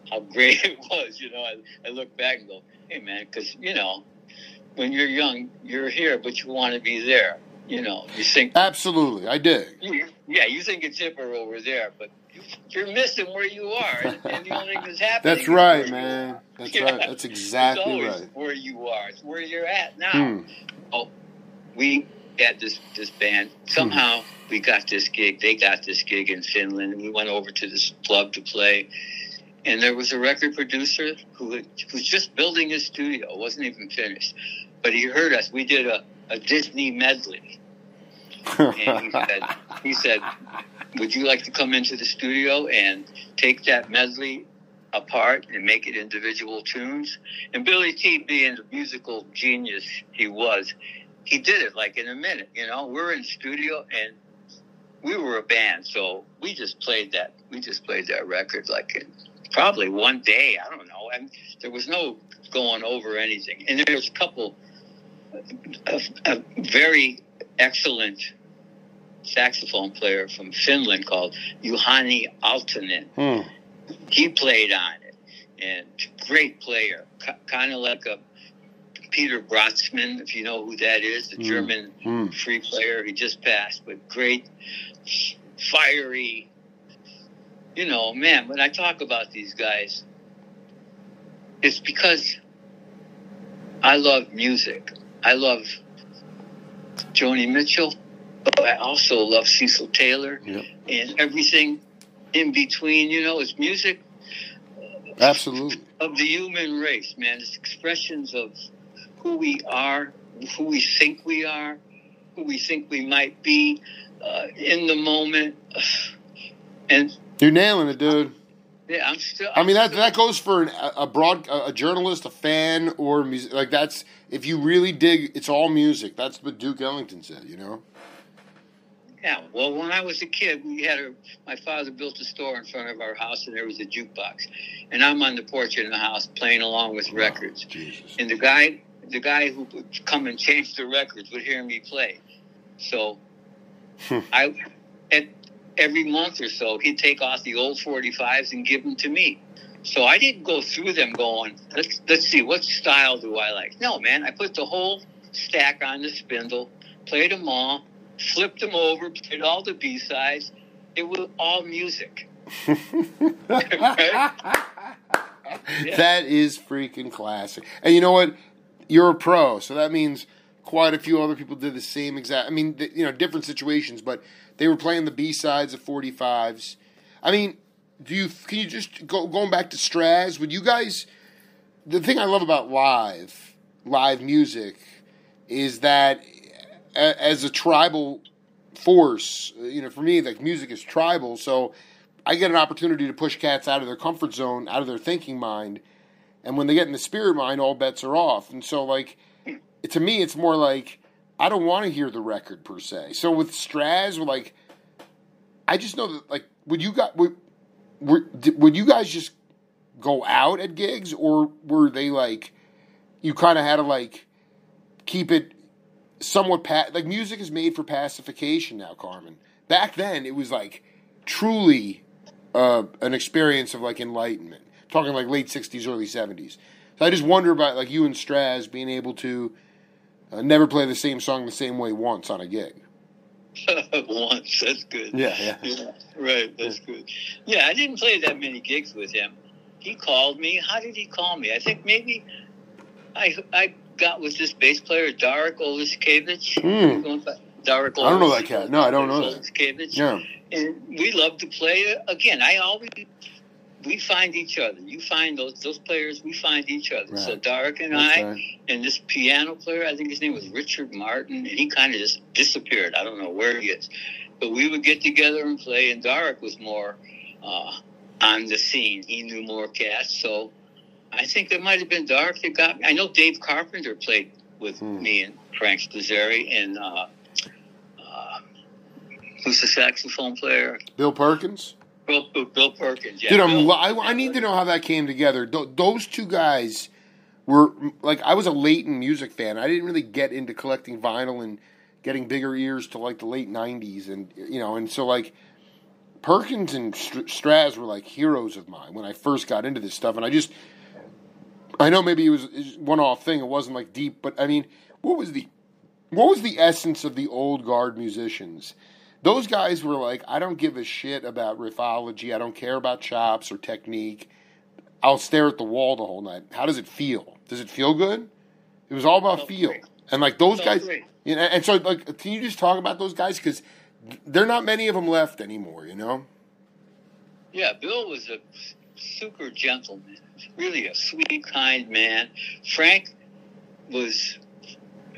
how great it was. You know, I, I look back and go, "Hey, man," because you know, when you're young, you're here, but you want to be there. You know, you think, Absolutely, I did. you, yeah, you think it's hipper over there, but you're missing where you are, and, and the only thing that's happening. That's right, man. That's Yeah. right. That's exactly right. where you are. It's where you're at now Hmm. we had this this band. Somehow we got this gig. They got this gig in Finland, and we went over to this club to play. And there was a record producer who had, who was just building his studio. It wasn't even finished, but he heard us. We did a, a Disney medley, and he said, he said, "Would you like to come into the studio and take that medley apart and make it individual tunes?" And Billy T, being the musical genius he was, he did it like in a minute. You know, we're in studio and we were a band, so we just played that. We just played that record like in probably one day. I don't know. And there was no going over anything. And there was a couple, a, a very excellent saxophone player from Finland called Juhani Aaltonen. Hmm. He played on it, and great player, kind of like a Peter Brötzmann, if you know who that is, the Mm. German Hmm. free player. He just passed, but great, fiery. You know, man, when I talk about these guys, it's because I love music. I love Joni Mitchell, but I also love Cecil Taylor Yep. and everything in between. You know, it's music Absolutely. of the human race, man. It's expressions of who we are, who we think we are, who we think we might be uh, in the moment. And You're nailing it, dude. yeah, I'm still. I mean that I'm that goes for an, a broad a a journalist, a fan, or music. Like that's if you really dig, it's all music. That's what Duke Ellington said. You know. Yeah, well, when I was a kid, we had a. My father built a store in front of our house, and there was a jukebox, and I'm on the porch in the house playing along with records. Jesus. And the guy, the guy who would come and change the records would hear me play. So, Hmm. I, at every month or so, he'd take off the old 45s and give them to me. So I didn't go through them going, let's let's see, what style do I like? No, man, I put the whole stack on the spindle, played them all, flipped them over, played all the B sides. It was all music. That is freaking classic. And you know what? You're a pro, so that means quite a few other people did the same exact. I mean, you know, different situations, but they were playing the B sides of 45s. I mean, do you can you just go going back to Straz? Would you guys? The thing I love about live live music is that as a tribal force, you know, for me, like music is tribal, so I get an opportunity to push cats out of their comfort zone, out of their thinking mind, and when they get in the spirit mind, all bets are off. And so, like, to me, it's more like I don't want to hear the record per se. So with Straz, like, I just know that, like, would you got would, would you guys just go out at gigs, or were they like you kind of had to like keep it somewhat pa- like music is made for pacification now, Carmen. Back then, it was like truly uh, an experience of like enlightenment. talking like late '60s, early '70s. So I just wonder about like you and Straz being able to uh, never play the same song the same way once on a gig. Once, that's good. Yeah, yeah. Yeah, right. That's good. Yeah, I didn't play that many gigs with him. He called me. How did he call me? I think maybe I I got with this bass player, Darek Oliskevich. Hmm. Darek I don't know that cat. No, I don't know that. Oliskevich. Yeah, And we love to play. Again, I always we find each other. You find those those players. We find each other. So Right. Darek and that's I right. and this piano player, I think his name was Richard Martin, and he kind of just disappeared. I don't know where he is. But we would get together and play, and Darek was more uh, on the scene. He knew more cats, so I think it might have been Darek that got me. I know Dave Carpenter played with Hmm. me and Frank Strazzeri, and uh, uh, who's the saxophone player? Bill Perkins. Bill, Bill, Perkins. Yeah, Dude, Bill- I, I need to know how that came together. Th- those two guys were like I was a Leighton music fan. I didn't really get into collecting vinyl and getting bigger ears to like the late '90s, and you know, and so like Perkins and Str- Straz were like heroes of mine when I first got into this stuff, and I just I know maybe it was one off thing. It wasn't like deep, but I mean, what was the what was the essence of the old guard musicians? Those guys were like, I don't give a shit about riffology. I don't care about chops or technique. I'll stare at the wall the whole night. How does it feel? Does it feel good? It was all about feel. great. And like those guys, great. you know, and so like, can you just talk about those guys? Because there are not many of them left anymore. You know. Yeah, Bill was a super gentleman, really a sweet, kind man. Frank was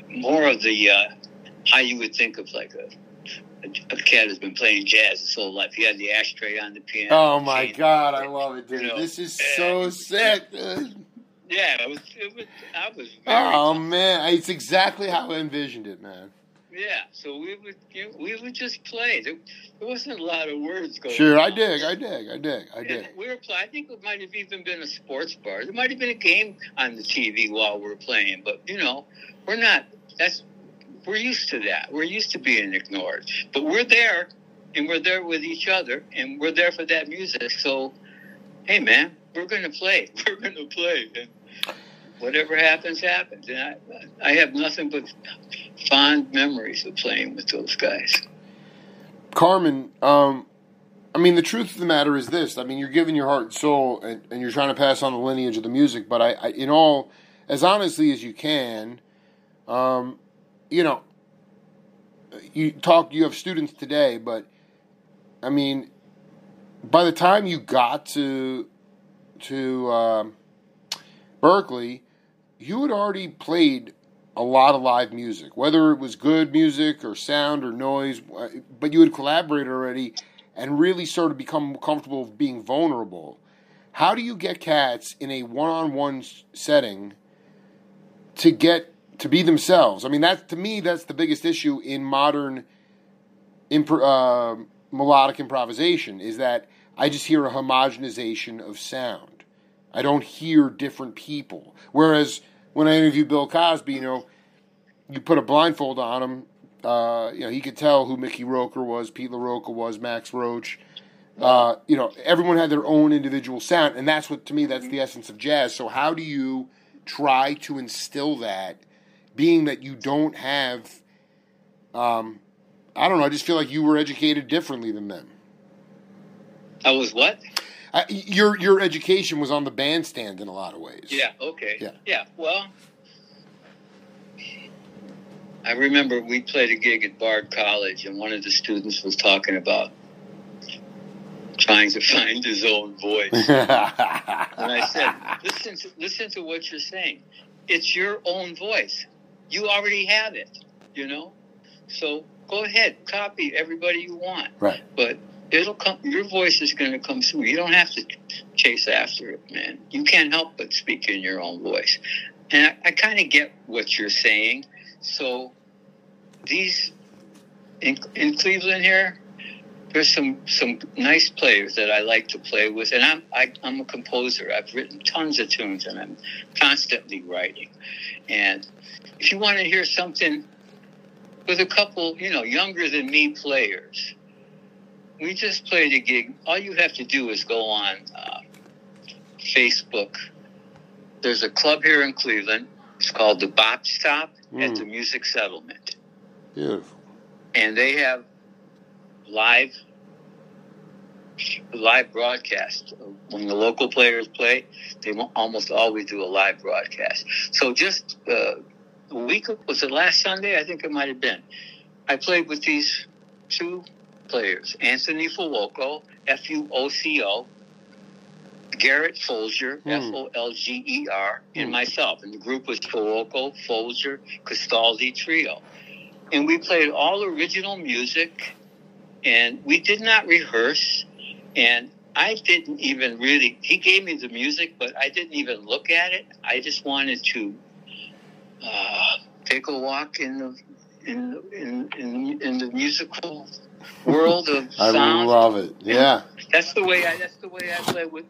more of the uh, how you would think of like a a, a cat has been playing jazz his whole life. He had the ashtray on the piano. Oh my god, I love it, dude. You know, this is so sick, dude. Yeah, it was. It was I was. Very, Oh man, it's exactly how I envisioned it, man. Yeah, so we would we would just play. There, there wasn't a lot of words going. Sure, I dig, I dig, I dig, I And dig. we were playing. I think it might have even been a sports bar. There might have been a game on the TV while we are playing. But you know, we're not. That's we're used to that. We're used to being ignored. But we're there, and we're there with each other, and we're there for that music. So, hey, man, we're gonna play. We're gonna play, and whatever happens, happens. And I, I have nothing but fond memories of playing with those guys. Carmen, um, I mean, the truth of the matter is this. I mean, you're giving your heart and soul, and, and you're trying to pass on the lineage of the music. But I, I in all, as honestly as you can, um, you know, you talk. You have students today, but I mean, by the time you got to to um, Berklee, you had already played a lot of live music, whether it was good music or sound or noise, but you had collaborated already and really sort of become comfortable with being vulnerable. How do you get cats in a one-on-one setting to get to be themselves? I mean, that to me, that's the biggest issue in modern uh, melodic improvisation is that I just hear a homogenization of sound. I don't hear different people. Whereas when I interviewed Bill Cosby, you know, you put a blindfold on him, uh, you know, he could tell who Mickey Roker was, Pete La Roca was, Max Roach. Uh, you know, everyone had their own individual sound, and that's what to me that's the essence of jazz. So how do you try to instill that, being that you don't have, um, I don't know, I just feel like you were educated differently than them. I was what? Your your education was on the bandstand in a lot of ways. Yeah. Okay. Yeah. Yeah. Well, I remember we played a gig at Bard College, and one of the students was talking about trying to find his own voice. And I said, "Listen to listen to what you're saying. It's your own voice. You already have it. You know. So go ahead, copy everybody you want. right. But it'll come. Your voice is going to come through. You don't have to chase after it, man. You can't help but speak in your own voice. And I, I kind of get what you're saying. So these in, in Cleveland here, there's some some nice players that I like to play with, and I'm I, I'm a composer. I've written tons of tunes, and I'm constantly writing. And if you want to hear something with a couple, you know, younger than me players, we just played a gig. All you have to do is go on uh, Facebook. There's a club here in Cleveland. It's called the Bop Stop at Mm. the Music Settlement Beautiful. and they have live live broadcast when the local players play they almost always do a live broadcast so just uh, a week ago, was it last sunday i think it might have been i played with these two players. Anthony Fuoco, f-u-o-c-o garrett folger Hmm. f-o-l-g-e-r and Hmm. myself. And the group was Fuoco, folger castaldi trio. And we played all original music and we did not rehearse. And i didn't even really he gave me the music but i didn't even look at it. I just wanted to uh, take a walk in the in, the- in, in, in the musical world of I sound love it. Yeah. that's the way I. That's the way I play with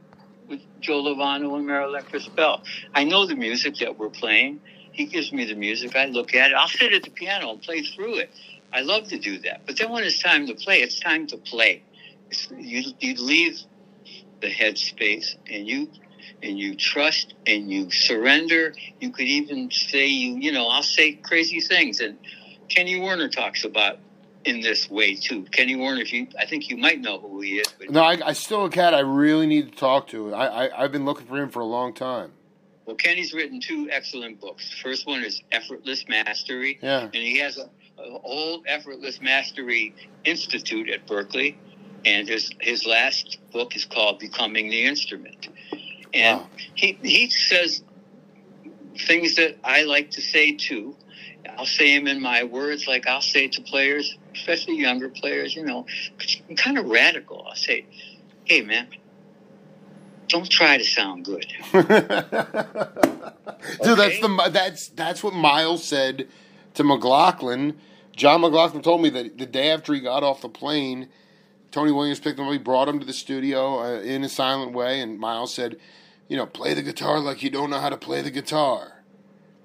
with Joe Lovano and Marilyn Crispell. I know the music that we're playing. He gives me the music. I look at it. I'll sit at the piano and play through it. I love to do that. But then when it's time to play, it's time to play. It's, you you leave the headspace and you and you trust and you surrender. You could even say you you know I'll say crazy things and Kenny Werner talks about in this way too. Kenny Werner, if you I think you might know who he is, but No, I, I still a cat I really need to talk to. I, I I've been looking for him for a long time. Well, Kenny's written two excellent books. The first one is Effortless Mastery, Yeah. and he has a, a old Effortless Mastery Institute at Berklee, and his his last book is called Becoming the Instrument. And Wow. he he says things that I like to say too. I'll say them in my words, like I'll say to players, especially younger players, you know, I'm kind of radical. I'll say, hey, man, don't try to sound good. Dude, that's the that's that's what Miles said to McLaughlin. John McLaughlin told me that the day after he got off the plane, Tony Williams picked him up. He brought him to the studio uh, in a silent way, and Miles said, "You know, play the guitar like you don't know how to play the guitar."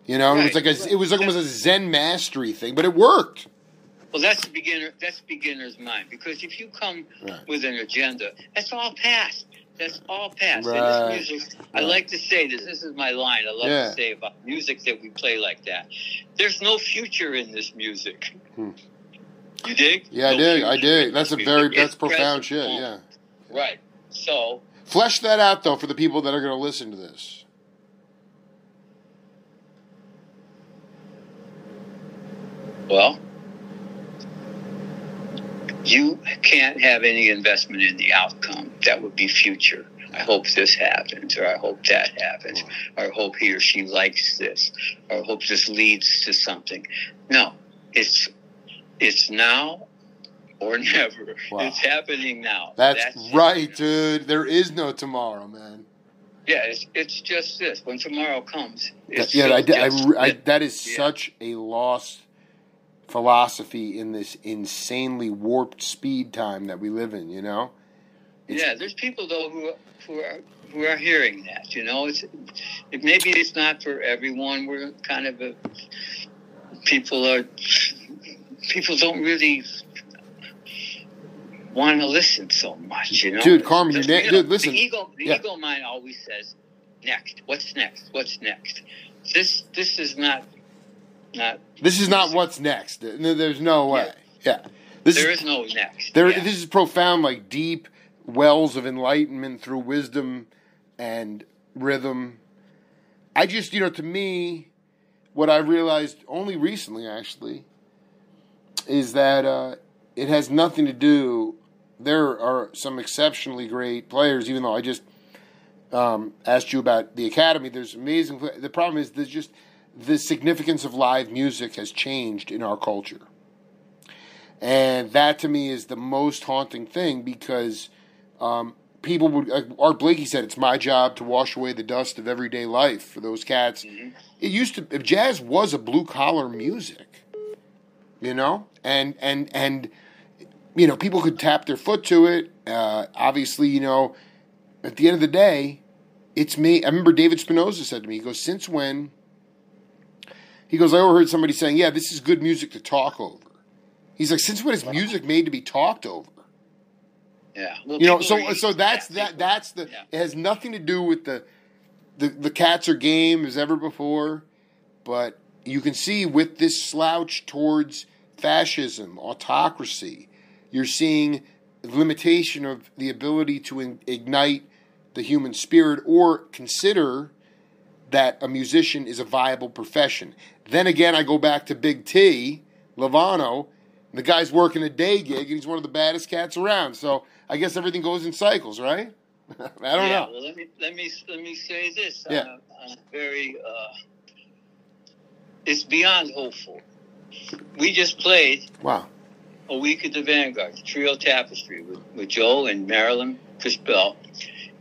You know, right, it was like a, it was like almost a Zen mastery thing, but it worked. Well, that's the beginner. That's beginner's mind because if you come right. with an agenda, that's all past. That's all past. Right. And this music, right. I like to say this. This is my line. I love yeah. to say about music that we play like that. There's no future in this music. Hmm. You dig? Yeah, no I dig. I dig. That's a very that's profound shit. Yeah. Right. So. Flesh that out though for the people that are going to listen to this. Well, you can't have any investment in the outcome. That would be future. I hope this happens, or I hope that happens, or I hope he or she likes this, or I hope this leads to something. No, it's it's now or never. Wow. It's happening now. That's, That's right, dude. There is no tomorrow, man. Yeah, it's, it's just this. When tomorrow comes, yeah, I, I, I, that is yeah. such a lost philosophy in this insanely warped speed time that we live in. You know. It's, yeah, there's people though who who are who are hearing that. You know, it's it, maybe it's not for everyone. We're kind of a people are people don't really want to listen so much. You know, dude, Carmen, you, know, dude, listen. The ego, the yeah. ego mind always says, "Next, what's next? What's next?" This this is not not. This is not what's next. There's no way. Yeah. yeah. This there is, is no next. There, yeah. this is profound, like deep wells of enlightenment through wisdom and rhythm. I just, you know, to me, what I realized only recently, actually, is that uh, it has nothing to do. There are some exceptionally great players, even though I just um, asked you about the academy. There's amazing. The problem is there's just the significance of live music has changed in our culture. And that to me is the most haunting thing because um, people would, like Art Blakey said, it's my job to wash away the dust of everyday life for those cats. Mm-hmm. It used to, jazz was a blue collar music, you know, and, and, and, you know, people could tap their foot to it. Uh, obviously, you know, at the end of the day, it's me. I remember David Spinozza said to me, he goes, Since when he goes, I overheard somebody saying, yeah, this is good music to talk over. He's like, since when is music made to be talked over? Yeah. Well, you know, so so that's yeah, that that's the yeah. it has nothing to do with the the the cats are game as ever before, but you can see with this slouch towards fascism, autocracy, you're seeing limitation of the ability to in, ignite the human spirit or consider that a musician is a viable profession. Then again, I go back to Big T, Lovano. The guy's working a day gig, and he's one of the baddest cats around. So I guess everything goes in cycles, right? I don't yeah, know. Well, let me let me let me say this. Yeah. I'm, I'm very. Uh, it's beyond hopeful. We just played. Wow. A week at the Vanguard, the Trio Tapestry with, with Joe and Marilyn Crispell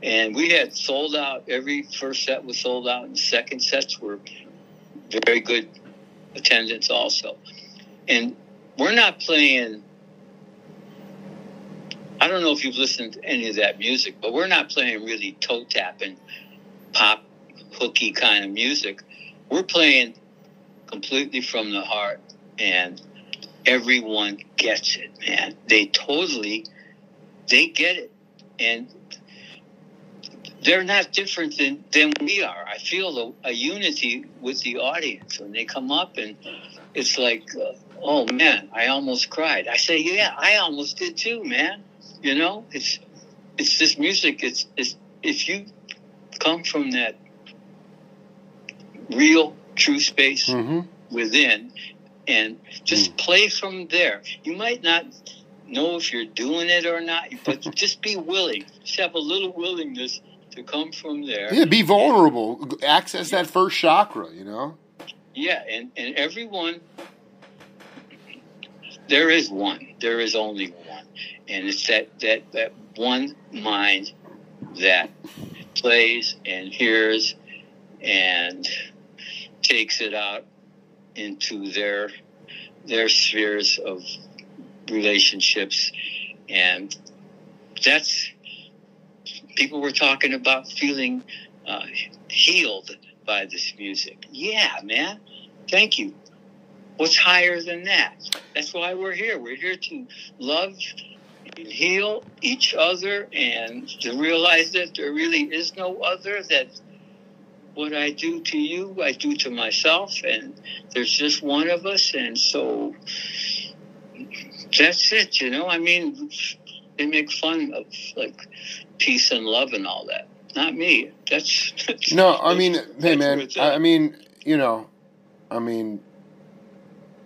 and we had sold out. Every first set was sold out, and second sets were very good attendance also. And we're not playing. I don't know if you've listened to any of that music, but we're not playing really toe tapping, pop, hooky kind of music. We're playing completely from the heart, and everyone gets it, man. They totally, they get it, and they're not different than, than we are. I feel a, a, unity with the audience when they come up and it's like, uh, oh man, I almost cried. I say, yeah, I almost did too, man. You know, it's it's this music. It's, it's if you come from that real, true space mm-hmm. within, and just mm. play from there. You might not know if you're doing it or not, but just be willing. Just have a little willingness to come from there. Yeah, be vulnerable. Access that first chakra, you know? Yeah, and, and everyone there is one. There is only one, and it's that that that one mind that plays and hears and takes it out into their their spheres of relationships and that's people were talking about feeling uh, healed by this music. Yeah man. Thank you. What's higher than that? That's why we're here. We're here to love and heal each other and to realize that there really is no other that what I do to you, I do to myself, and there's just one of us, and so that's it, you know. I mean, they make fun of like peace and love and all that. Not me. That's, that's no. I mean, hey man. I, I mean, you know, I mean,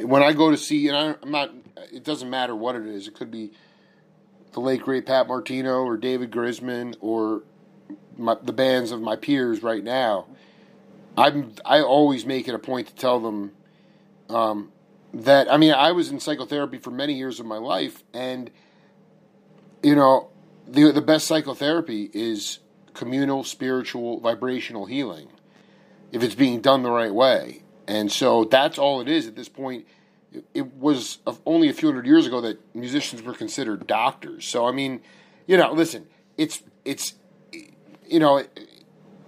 when I go to see, and I, I'm not. It doesn't matter what it is. It could be the late great Pat Martino or David Grisman or my, the bands of my peers right now. I'm I always make it a point to tell them um, that I mean I was in psychotherapy for many years of my life, and you know the the best psychotherapy is communal, spiritual, vibrational healing if it's being done the right way. And so that's all it is at this point. It, was only a few hundred years ago that musicians were considered doctors. So I mean, you know, listen, it's it's you know,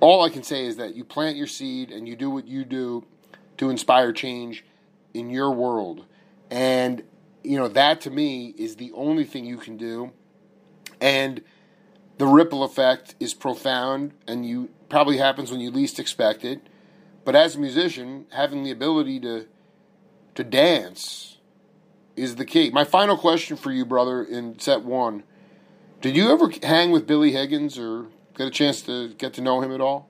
all I can say is that you plant your seed and you do what you do to inspire change in your world. And, you know, that to me is the only thing you can do. And the ripple effect is profound and you probably happens when you least expect it. But as a musician, having the ability to to dance is the key. My final question for you, brother, in set one. Did you ever hang with Billy Higgins or Get a chance to get to know him at all?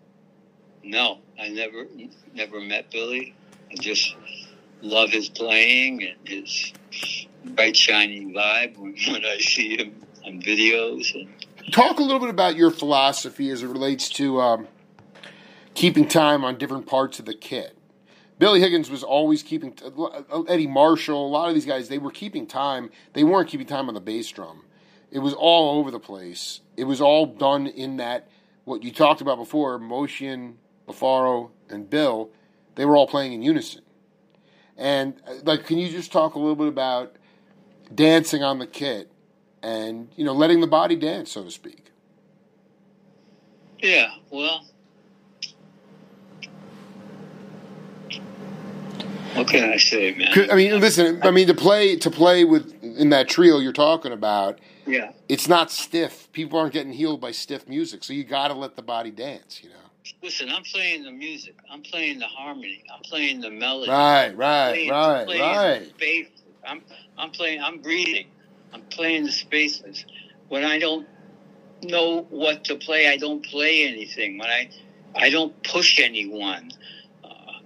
No, I never never met Billy. I just love his playing and his bright shining vibe when, when I see him on videos. And... Talk a little bit about your philosophy as it relates to um, keeping time on different parts of the kit. Billy Higgins was always keeping uh, Eddie Marshall. A lot of these guys they were keeping time. They weren't keeping time on the bass drum. It was all over the place. It was all done in that what you talked about before. Motian, LaFaro, and Bill, they were all playing in unison. And uh, like, can you just talk a little bit about dancing on the kit and you know letting the body dance, so to speak? Yeah. Well. What can I say, man? I mean, listen. I mean, to play to play with in that trio you're talking about yeah. It's not stiff. People aren't getting healed by stiff music, so you got to let the body dance, you know. Listen, I'm playing the music. I'm playing the harmony. I'm playing the melody. Right, right, playing, right, right. I'm I'm playing. I'm breathing. I'm playing the spaces. When I don't know what to play, I don't play anything. When I I don't push anyone. Uh,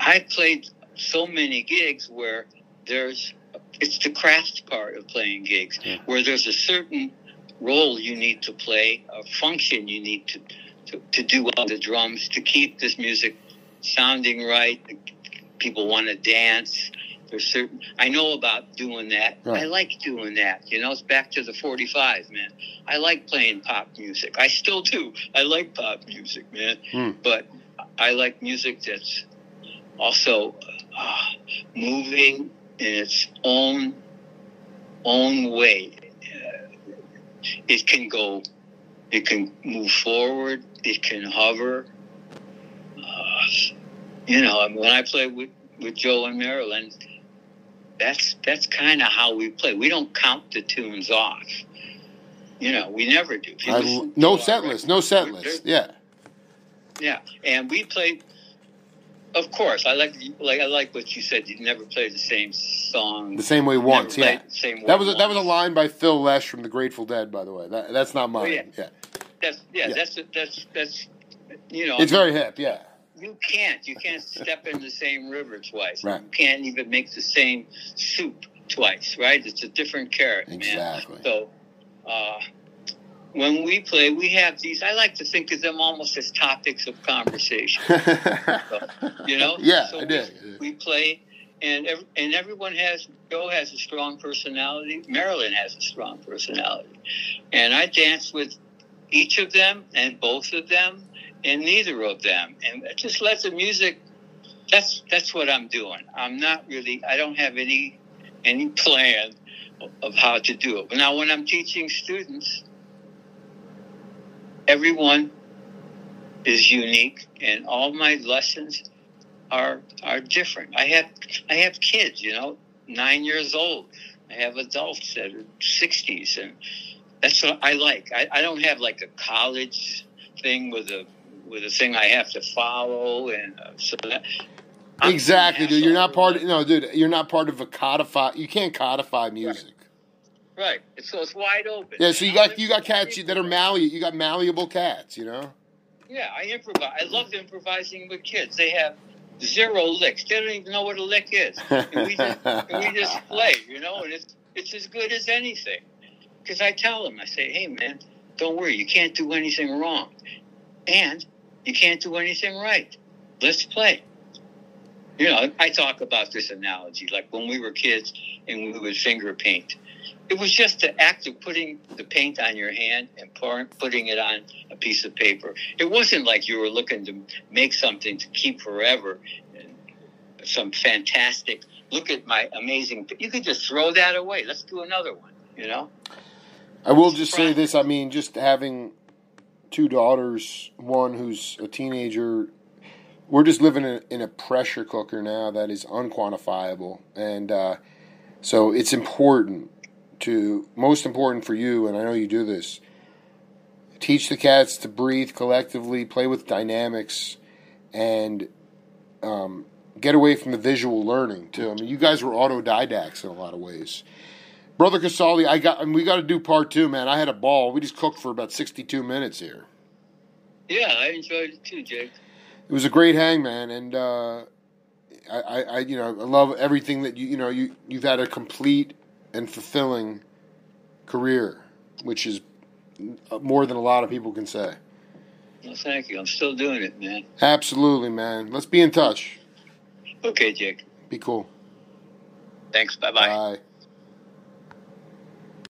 I played so many gigs where there's it's the craft part of playing gigs yeah. where there's a certain role you need to play, a function you need to, to, to do on the drums to keep this music sounding right. People want to dance. There's certain. I know about doing that. Right. I like doing that. You know, it's back to the 45, man. I like playing pop music. I still do. I like pop music, man. Mm. But I like music that's also uh, moving in its own own way. Uh, it can go, it can move forward, it can hover. Uh, you know, when I play with, with Joe and Marilyn, that's that's kind of how we play. We don't count the tunes off. You know, we never do. I, no set list, no set list. Yeah. Yeah, and we play of course, I like like I like what you said. You never play the same song the same way once. Yeah, same that was a, that was a line by Phil Lesh from the Grateful Dead. By the way, that, that's not oh, mine. Oh, yeah. yeah. That's yeah, yeah. That's that's that's you know. It's very hip. Yeah. You can't. You can't step in the same river twice. Right. You can't even make the same soup twice. Right. It's a different carrot. Exactly. Man. So. Uh, when we play, we have these. I like to think of them almost as topics of conversation. so, you know, yeah, so I did. We, we, play, and ev- and everyone has Joe has a strong personality. Marilyn has a strong personality, and I dance with each of them and both of them and neither of them, and just let the music. That's that's what I'm doing. I'm not really. I don't have any any plan of how to do it. Now, when I'm teaching students, everyone is unique, and all my lessons are are different. I have I have kids, you know, nine years old. I have adults that are sixties, and that's what I like. I, I don't have like a college thing with a with a thing I have to follow, and uh, so that. I'm exactly, dude. You're not part. Of, no, dude. You're not part of a codify. You can't codify music. Right. So it's wide open. Yeah. So you got you got cats that are malleable. You got malleable cats. You know. Yeah, I improvise. I love improvising with kids. They have zero licks. They don't even know what a lick is. And we just, and we just play, you know, and it's it's as good as anything. Because I tell them, I say, hey man, don't worry, you can't do anything wrong, and you can't do anything right. Let's play. You know, I talk about this analogy, like when we were kids and we would finger paint. It was just the act of putting the paint on your hand and pouring, putting it on a piece of paper. It wasn't like you were looking to make something to keep forever. And some fantastic. Look at my amazing. You could just throw that away. Let's do another one. You know. I will just say this. I mean, just having two daughters, one who's a teenager, we're just living in, in a pressure cooker now that is unquantifiable, and uh, so it's important to most important for you, and I know you do this. Teach the cats to breathe collectively, play with dynamics, and um, get away from the visual learning too. I mean, you guys were autodidacts in a lot of ways. Brother Castaldi, I got, and we got to do part two, man. I had a ball. We just cooked for about sixty-two minutes here. Yeah, I enjoyed it too, Jake. It was a great hang, man, and uh, I, I, I, you know, I love everything that you, you know, you you've had a complete and fulfilling career, which is more than a lot of people can say. Well, thank you. I'm still doing it, man. Absolutely, man. Let's be in touch. Okay, Jake. Be cool. Thanks. Bye-bye. Bye.